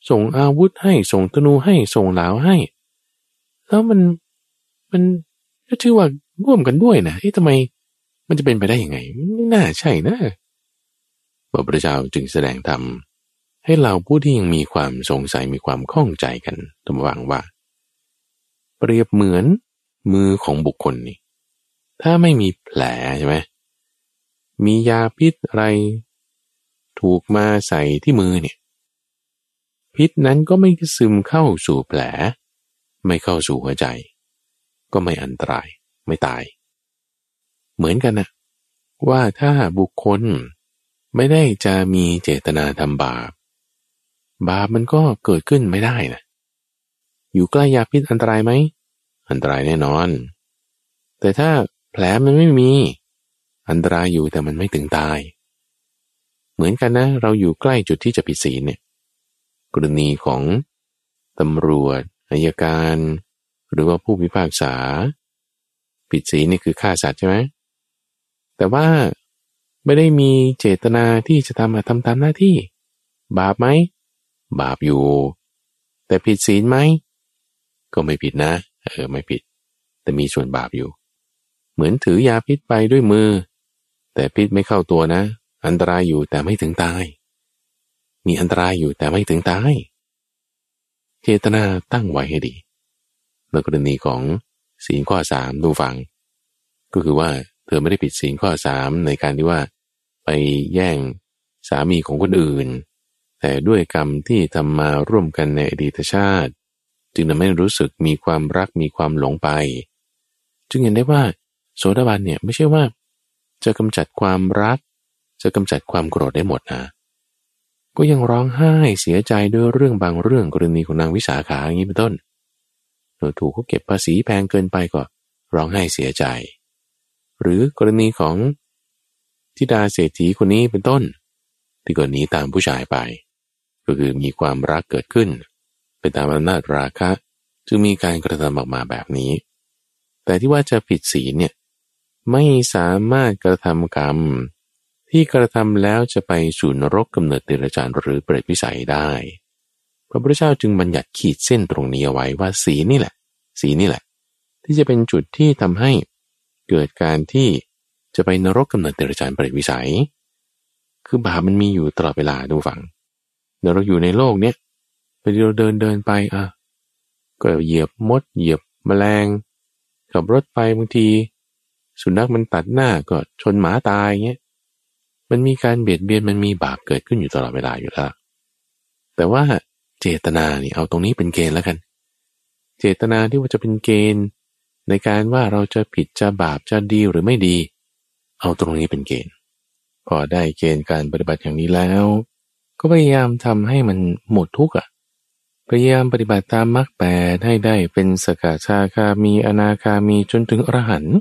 ส่งอาวุธให้ส่งธนูให้ส่งเหลาให้ แล้วมันมันก็ชื่อว่าร่วมกันด้วยนะเอ๊ะทำไม มันจะเป็นไปได้ยังไงไม่น่าใช่นะพระพุทธเจ้าจึงแสดงธรรมให้เราผู้ที่ยังมีความสงสัยมีความข้องใจกันตำวังว่า เปรียบเหมือนมือของบุคคลนี่ ถ้าไม่มีแผลใช่ไหมมียาพิษอะไร ถูกมาใส่ที่มือเนี่ย พิษนั้นก็ไม่ซึมเข้าสู่แผล ไม่เข้าสู่หัวใจ ก็ไม่อันตรายไม่ตาย เหมือนกันนะว่าถ้าบุคคลไม่ได้จะมีเจตนาทำบาป บาปมันก็เกิดขึ้นไม่ได้นะ อยู่ใกล้ยาพิษอันตรายไหม อันตรายแน่นอน แต่ถ้าแผลมันไม่มี อันตรายอยู่แต่มันไม่ถึงตาย เหมือนกันนะ เราอยู่ใกล้จุดที่จะผิดศีลเนี่ย กรณีของตำรวจอายการ หรือว่าผู้พิพากษาผิดศีลนี่คือฆ่าสัตว์ใช่ไหม แต่ว่าไม่ได้มีเจตนาที่จะทำทำตามหน้าที่ บาปไหม บาปอยู่ แต่ผิดศีลไหม ก็ไม่ผิดนะ เออไม่ผิด แต่มีส่วนบาปอยู่ เหมือนถือยาพิษไปด้วยมือ แต่พิษไม่เข้าตัวนะ อันตรายอยู่แต่ไม่ถึงตาย มีอันตรายอยู่แต่ไม่ถึงตาย เจตนาตั้งไว้ให้ดีในกรณีของศีลข้อสามดูฟัง ก็คือว่า เธอไม่ได้ผิดศีลข้อสามในการที่ว่า ไปแย่งสามีของคนอื่น แต่ด้วยกรรมที่ทำมาร่วมกันในอดีตชาติ จึงทำให้รู้สึกมีความรักมีความหลงไป จึงเห็นได้ว่า โสดาบันเนี่ยไม่ใช่ว่า จะกำจัดความรัก จะกำจัดความโกรธได้หมดนะ ก็ยังร้องไห้เสียใจด้วยเรื่องบางเรื่องกรณีของนางวิสาขาอย่างนี้เป็นต้นหนูถูกเขาเก็บภาษีแพงเกินไปก็ร้องไห้เสียใจ หรือกรณีของทิดาเศรษฐีคนนี้เป็นต้น ที่ก็หนีตามผู้ชายไป ก็คือมีความรักเกิดขึ้น เป็นตามอำนาจราคะ จึงมีการกระทำออกมาแบบนี้ แต่ที่ว่าจะผิดศีลเนี่ยไม่สามารถกระทำกรรม ที่กระทำแล้วจะไปสู่นรกกำเนิดเดรัจฉานหรือเปรตวิสัยได้ พระพุทธเจ้าจึงบัญญัติขีดเส้นตรงนี้เอาไว้ว่าสีนี่แหละสีนี่แหละ ที่จะเป็นจุดที่ทำให้ เกิดการที่จะไปนรกกำเนิดเดรัจฉานเปรตวิสัย คือบาปมันมีอยู่ตลอดเวลาดูฝังเเราอยู่ในโลกเนี้ยไปเราเดินเดินไปอะก็เหยียบมด เหยียบแมลงขับรถไปบางที สุนัขมันตัดหน้าก็ชนหมาตายเงี้ยมันมีการเบียดเบียนมันมีบาปเกิดขึ้นอยู่ตลอดเวลาอยู่แล้วแต่ว่าเจตนาเนี่ยเอาตรงนี้เป็นเกณฑ์แล้วกัน เจตนาที่ว่าจะเป็นเกณฑ์ ในการว่าเราจะผิดจะบาปจะดีหรือไม่ดี เอาตรงนี้เป็นเกณฑ์ พอได้เกณฑ์การปฏิบัติอย่างนี้แล้ว ก็พยายามทำให้มันหมดทุกข์อะพยายามปฏิบัติตามมรรคแปดให้ได้เป็นสกชาคามีอนาคามีจนถึงอรหันต์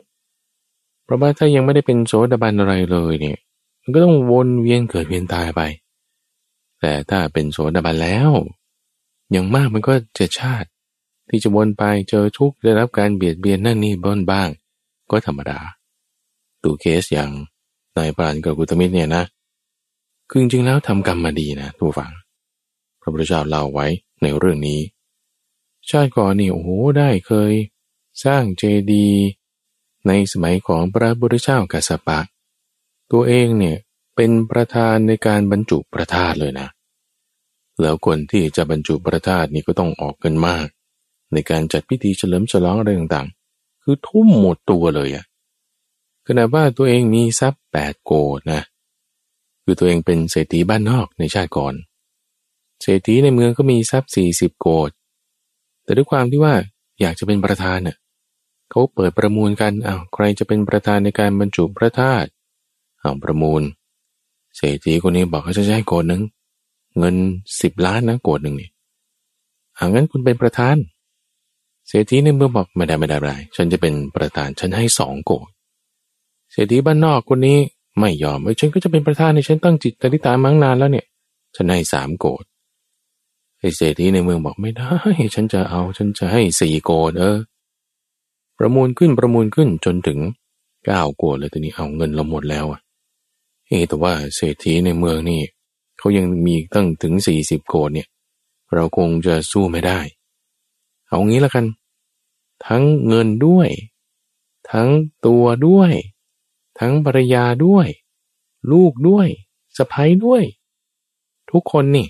เพราะว่าถ้ายังไม่ได้เป็นโสดาบันอะไรเลยเนี่ย มันก็ต้องวนเวียนเกิดเวียนตายไป แต่ถ้าเป็นโสดาบันแล้ว อย่างมากมันก็จะชาติ ที่จะวนไปเจอทุกข์ได้รับการเบียดเบียนนั่นนี่บ้นบ้าง ก็ธรรมดาตูเคสอย่างนายปราณกับกุตมิตรเนี่ยนะคือจริงๆแล้วทำกรรมมาดีนะทุกฝัง พระพุทธเจ้าเล่าไว้ในเรื่องนี้ ชาติก่อนนี่โอ้โหได้เคย สร้างเจดีย์ในสมัยของพระบุตรเจ้ากัสปะ ตัวเองเนี่ยเป็นประธานในการบรรจุประธาตเลยนะ แล้วคนที่จะบรรจุประธาตนี่ก็ต้องออกเงินมาก ในการจัดพิธีเฉลิมฉลองอะไรต่างๆ คือทุ่มหมดตัวเลยอะขณะว่าตัวเองมีทรัพย์แปดโกดนะ คือตัวเองเป็นเศรษฐีบ้านนอกในชาติก่อน เศรษฐีในเมืองก็มีทรัพย์สี่สิบโกด แต่ด้วยความที่ว่าอยากจะเป็นประธานเน่ะเขาเปิดประมูลกันอ้าวใครจะเป็นประธานในการบรรจุพระธาตุอ้าวประมูล เศรษฐีคนนี้บอกเขาจะใช้โกดหนึ่งเงินสิบล้านนะโกดหนึ่งนี่อางั้นคุณเป็นประธาน เศรษฐีในเมืองบอกไม่ได้ไม่ได้ไม่ได้ฉันจะเป็นประธานฉันให้สองโกดเศรษฐีบ้านนอกคนนี้ไม่ยอมเออฉันก็จะเป็นประธานในฉันตั้งจิตตริตามั้งนานแล้วเนี่ย ฉันให้สามโกดไอ้เศรษฐีในเมืองบอกไม่ได้ ฉันจะเอาฉันจะให้สี่โกดเออ ประมูลขึ้นประมูลขึ้นจนถึงเก้าโกดเลยตอนนี้เอาเงินเราหมดแล้วอะเฮ้แต่ว่าเศรษฐีในเมืองนี่เขายังมีตั้งถึงสี่สิบโกดเนี่ย เราคงจะสู้ไม่ได้ เอางี้ละกัน ทั้งเงินด้วย ทั้งตัวด้วย ทั้งภรรยาด้วย ลูกด้วยสะพ้ยด้วย ทุกคนนี่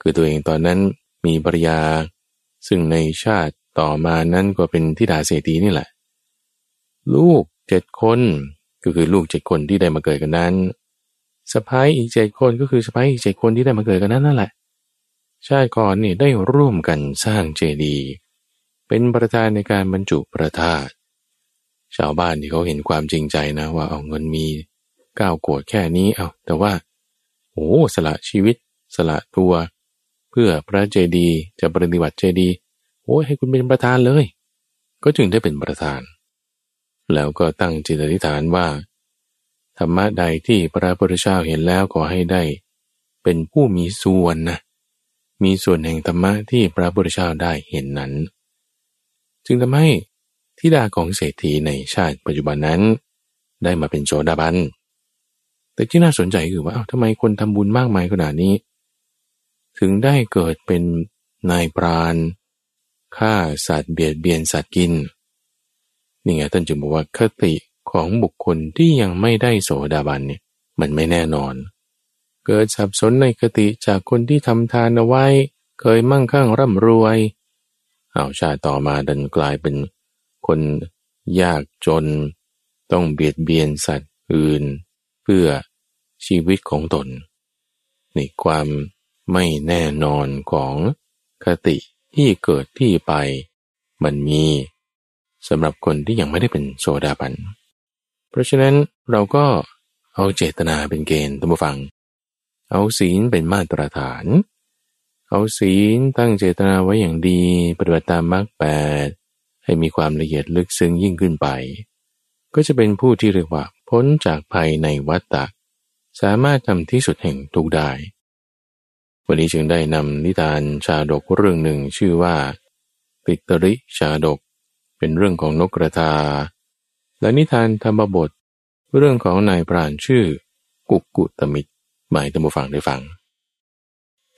คือตัวเองตอนนั้นมีภรรยา ซึ่งในชาติต่อมานั้นก็เป็นทิดาเศรษฐีนี่แหละ ลูกเจ็ดคนก็คือลูกเจ็ดคนที่ได้มาเกิดกันนั้นสะพ้ายอีกเจ็ดคนก็คือสะพ้ายอีกเจ็ดคนที่ได้มาเกิดกันนั้นนั่นแหละ ชาติก่อนนี่ได้ร่วมกันสร้างเจดีย์ เป็นประธานในการบรรจุประธาตชาวบ้านที่เขาเห็นความจริงใจนะ ว่าเอาเงินมีก้าวโกดแค่นี้เอาแต่ว่าโอ้สละชีวิต สละตัว เพื่อพระเจดีจะปฏิบัติเจดีโอ้ให้คุณเป็นประธานเลย ก็จึงได้เป็นประธาน แล้วก็ตั้งจิตอธิษฐานว่า ธรรมะใดที่พระพุทธเจ้าเห็นแล้วขอให้ได้ เป็นผู้มีส่วนนะมีส่วนแห่งธรรมะที่พระพุทธเจ้าได้เห็นนั้น จึงทำให้ทิดาของเศรษฐีในชาติปัจจุบันนั้น ได้มาเป็นโสดาบัน แต่ที่น่าสนใจคือว่าเอ้าทำไมคนทำบุญมากมายขนาดนี้ ถึงได้เกิดเป็นนายปราณฆ่าสัตว์เบียดเบียนสัตว์กินนี่ไงท่านจึงบอกว่าคติของบุคคลที่ยังไม่ได้โสดาบันเนี่ยมันไม่แน่นอน เกิดสับสนในคติจากคนที่ทำทานเอาไว้ เคยมั่งคั่งร่ำรวย เอาชาติต่อมาดันกลายเป็นคนยากจน ต้องเบียดเบียนสัตว์อื่น เพื่อชีวิตของตนนี่ความไม่แน่นอนของคติที่เกิดที่ไปมันมีสำหรับคนที่ยังไม่ได้เป็นโซดาบัน เพราะฉะนั้นเราก็เอาเจตนาเป็นเกณฑ์ตัมฟัง เอาศีลเป็นมาตรฐาน เอาศีลตั้งเจตนาไว้อย่างดี ปฏิบัติตามมรรคแปดให้มีความละเอียดลึกซึ้งยิ่งขึ้นไป ก็จะเป็นผู้ที่เรียกว่า พ้นจากภัยในวัฏฏะสามารถทำที่สุดแห่งทุกได้ วันนี้จึงได้นำนิทานชาดกเรื่องหนึ่งชื่อว่า ปิตริชาดก เป็นเรื่องของนกกระทา และนิทานธรรมบท เรื่องของนายพรานชื่อ กุกกุตมิตรหมายธรรมฟังได้ฟัง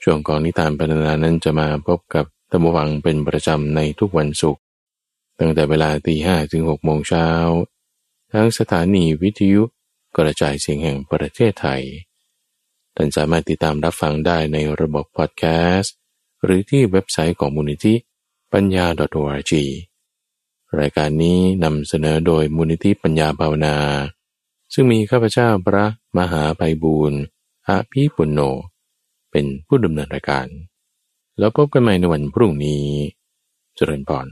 ช่วงของนิทานพรรณนานั้นจะมาพบกับธรรมฟังเป็นประจำในทุกวันศุกร์ตั้งแต่เวลาตีห้ถึงหกโมงเช้า ทั้งสถานีวิทยุกระจายเสียงแห่งประเทศไทย ท่านสามารถติดตามรับฟังได้ในระบบพอดแคสต์ หรือที่เว็บไซต์ของมูลนิธิปัญญา .org รายการนี้นำเสนอโดยมูลนิธิปัญญาภาวนา ซึ่งมีข้าพเจ้าพระมหาไพบูรณ์อภีปุณโญ เป็นผู้ดำเนินรายการ แล้วพบกันใหม่ในวันพรุ่งนี้ เจริญพร